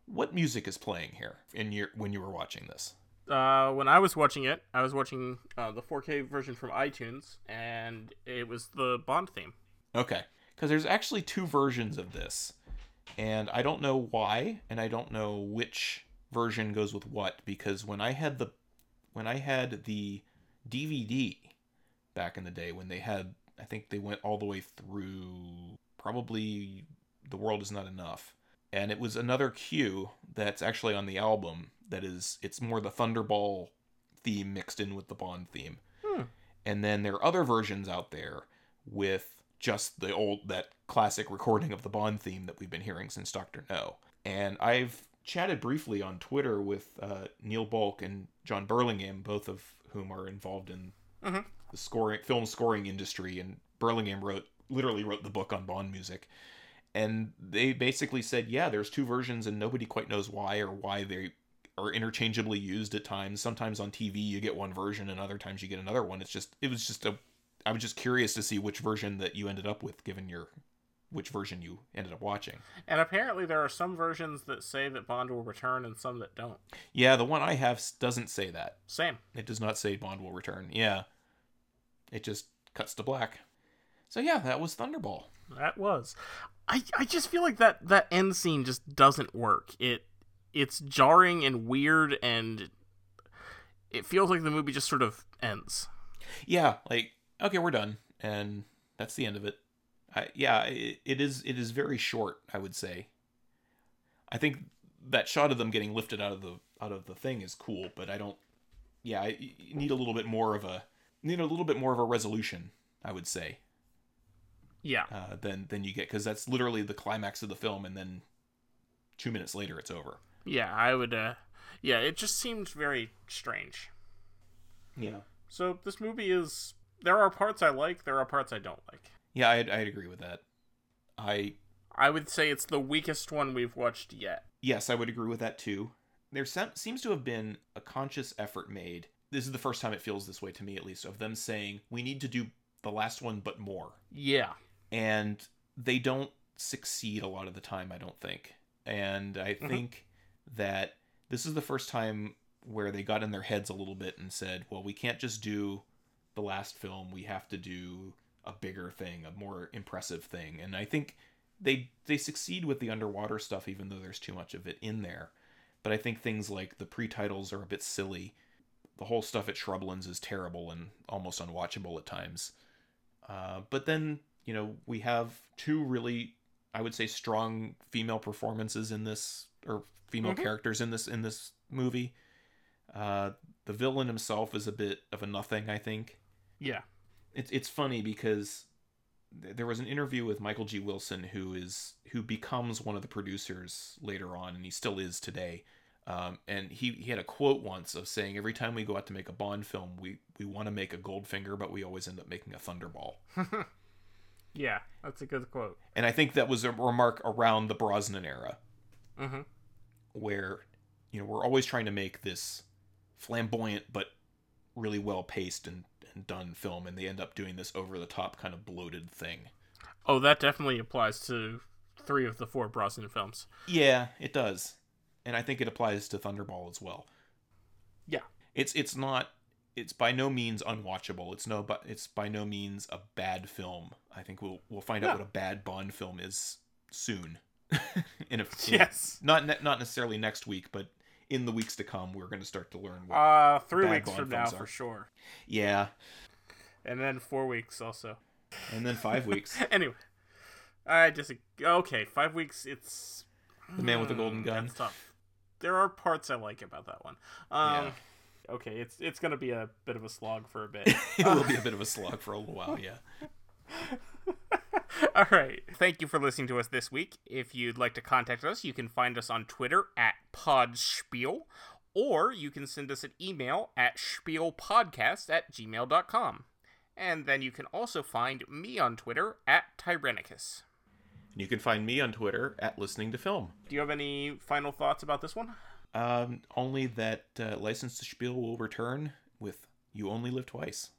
what music is playing here in your when you were watching this? Uh, when I was watching it, I was watching uh, the 4K version from iTunes, and it was the Bond theme. Okay. Because there's actually two versions of this. And I don't know why, and I don't know which version goes with what, because when I had the when I had the DVD back in the day, when they had I think they went all the way through probably The World Is Not Enough. And it was another cue that's actually on the album that is it's more the Thunderball theme mixed in with the Bond theme. And then there are other versions out there with just the old that classic recording of the Bond theme that we've been hearing since Doctor No. And I've chatted briefly on Twitter with uh, Neil Bulk and Jon Burlingame, both of whom are involved in Mhm. the scoring film scoring industry. And Burlingame wrote literally wrote the book on Bond music. And they basically said, yeah, there's two versions, and nobody quite knows why or why they are interchangeably used at times. Sometimes on TV you get one version, and other times you get another one. It's just it was just a I was just curious to see which version that you ended up with, given your which version you ended up watching. And apparently, there are some versions that say that Bond will return and some that don't. Yeah, the one I have doesn't say that. Same. It does not say Bond will return. Yeah, it just cuts to black. So yeah, that was Thunderball. That was. I, I just feel like that, that end scene just doesn't work. It it's jarring and weird and it feels like the movie just sort of ends. Yeah, like okay, we're done, and that's the end of it. I, yeah, it, it is. It is very short. I would say. I think that shot of them getting lifted out of the out of the thing is cool, but I don't. Yeah, I need a little bit more of a need a little bit more of a resolution. I would say Yeah. uh, than than you get because that's literally the climax of the film, and then two minutes later it's over. Yeah, I would uh yeah, it just seemed very strange. Yeah. So this movie is there are parts I like, there are parts I don't like. Yeah, I'd, I'd agree with that. I I would say it's the weakest one we've watched yet. Yes, I would agree with that too. There sem- seems to have been a conscious effort made. This is the first time it feels this way to me, at least, of them saying, we need to do the last one, but more. Yeah. And they don't succeed a lot of the time, I don't think. And I Mhm. think that this is the first time where they got in their heads a little bit and said, well, we can't just do the last film, we have to do a bigger thing, a more impressive thing. And I think they they succeed with the underwater stuff even though there's too much of it in there. But I think things like the pre-titles are a bit silly. The whole stuff at Shrublands is terrible and almost unwatchable at times. Uh, but then, you know, we have two really I would say strong female performances in this or female Mhm. characters in this in this movie. Uh, the villain himself is a bit of a nothing, I think. Yeah. It's it's funny because th- there was an interview with Michael G. Wilson, who is who becomes one of the producers later on, and he still is today. Um, and he, he had a quote once of saying, "Every time we go out to make a Bond film, we we want to make a Goldfinger, but we always end up making a Thunderball." [laughs] yeah, that's a good quote. And I think that was a remark around the Brosnan era, Mm-hmm. where you know we're always trying to make this flamboyant but really well paced and, and done film, and they end up doing this over the top kind of bloated thing. Oh, that definitely applies to three of the four Brosnan films. Yeah, it does, and I think it applies to Thunderball as well. Yeah. It's it's not it's by no means unwatchable. It's no but it's by no means a bad film. I think we'll we'll find Yeah. out what a bad Bond film is soon. [laughs] in a in- Yes. not ne- not necessarily next week, but in the weeks to come, we're going to start to learn. What, Uh, three weeks Bond from now films for sure, yeah, and then four weeks also. and then five weeks. [laughs] anyway, I just okay. Five weeks. It's The Man with the Golden Hmm, Gun. That's tough. There are parts I like about that one. Um, Okay, it's it's gonna be a bit of a slog for a bit. [laughs] it will be a bit of a [laughs] slog for a little while. Yeah. All right. Thank you for listening to us this week. If you'd like to contact us, you can find us on Twitter at Podspiel, or you can send us an email at spielpodcast at gmail.com. And then you can also find me on Twitter at Tyrannicus. And you can find me on Twitter at listening to film. Do you have any final thoughts about this one? Um, only that uh, License to Spiel will return with You Only Live Twice.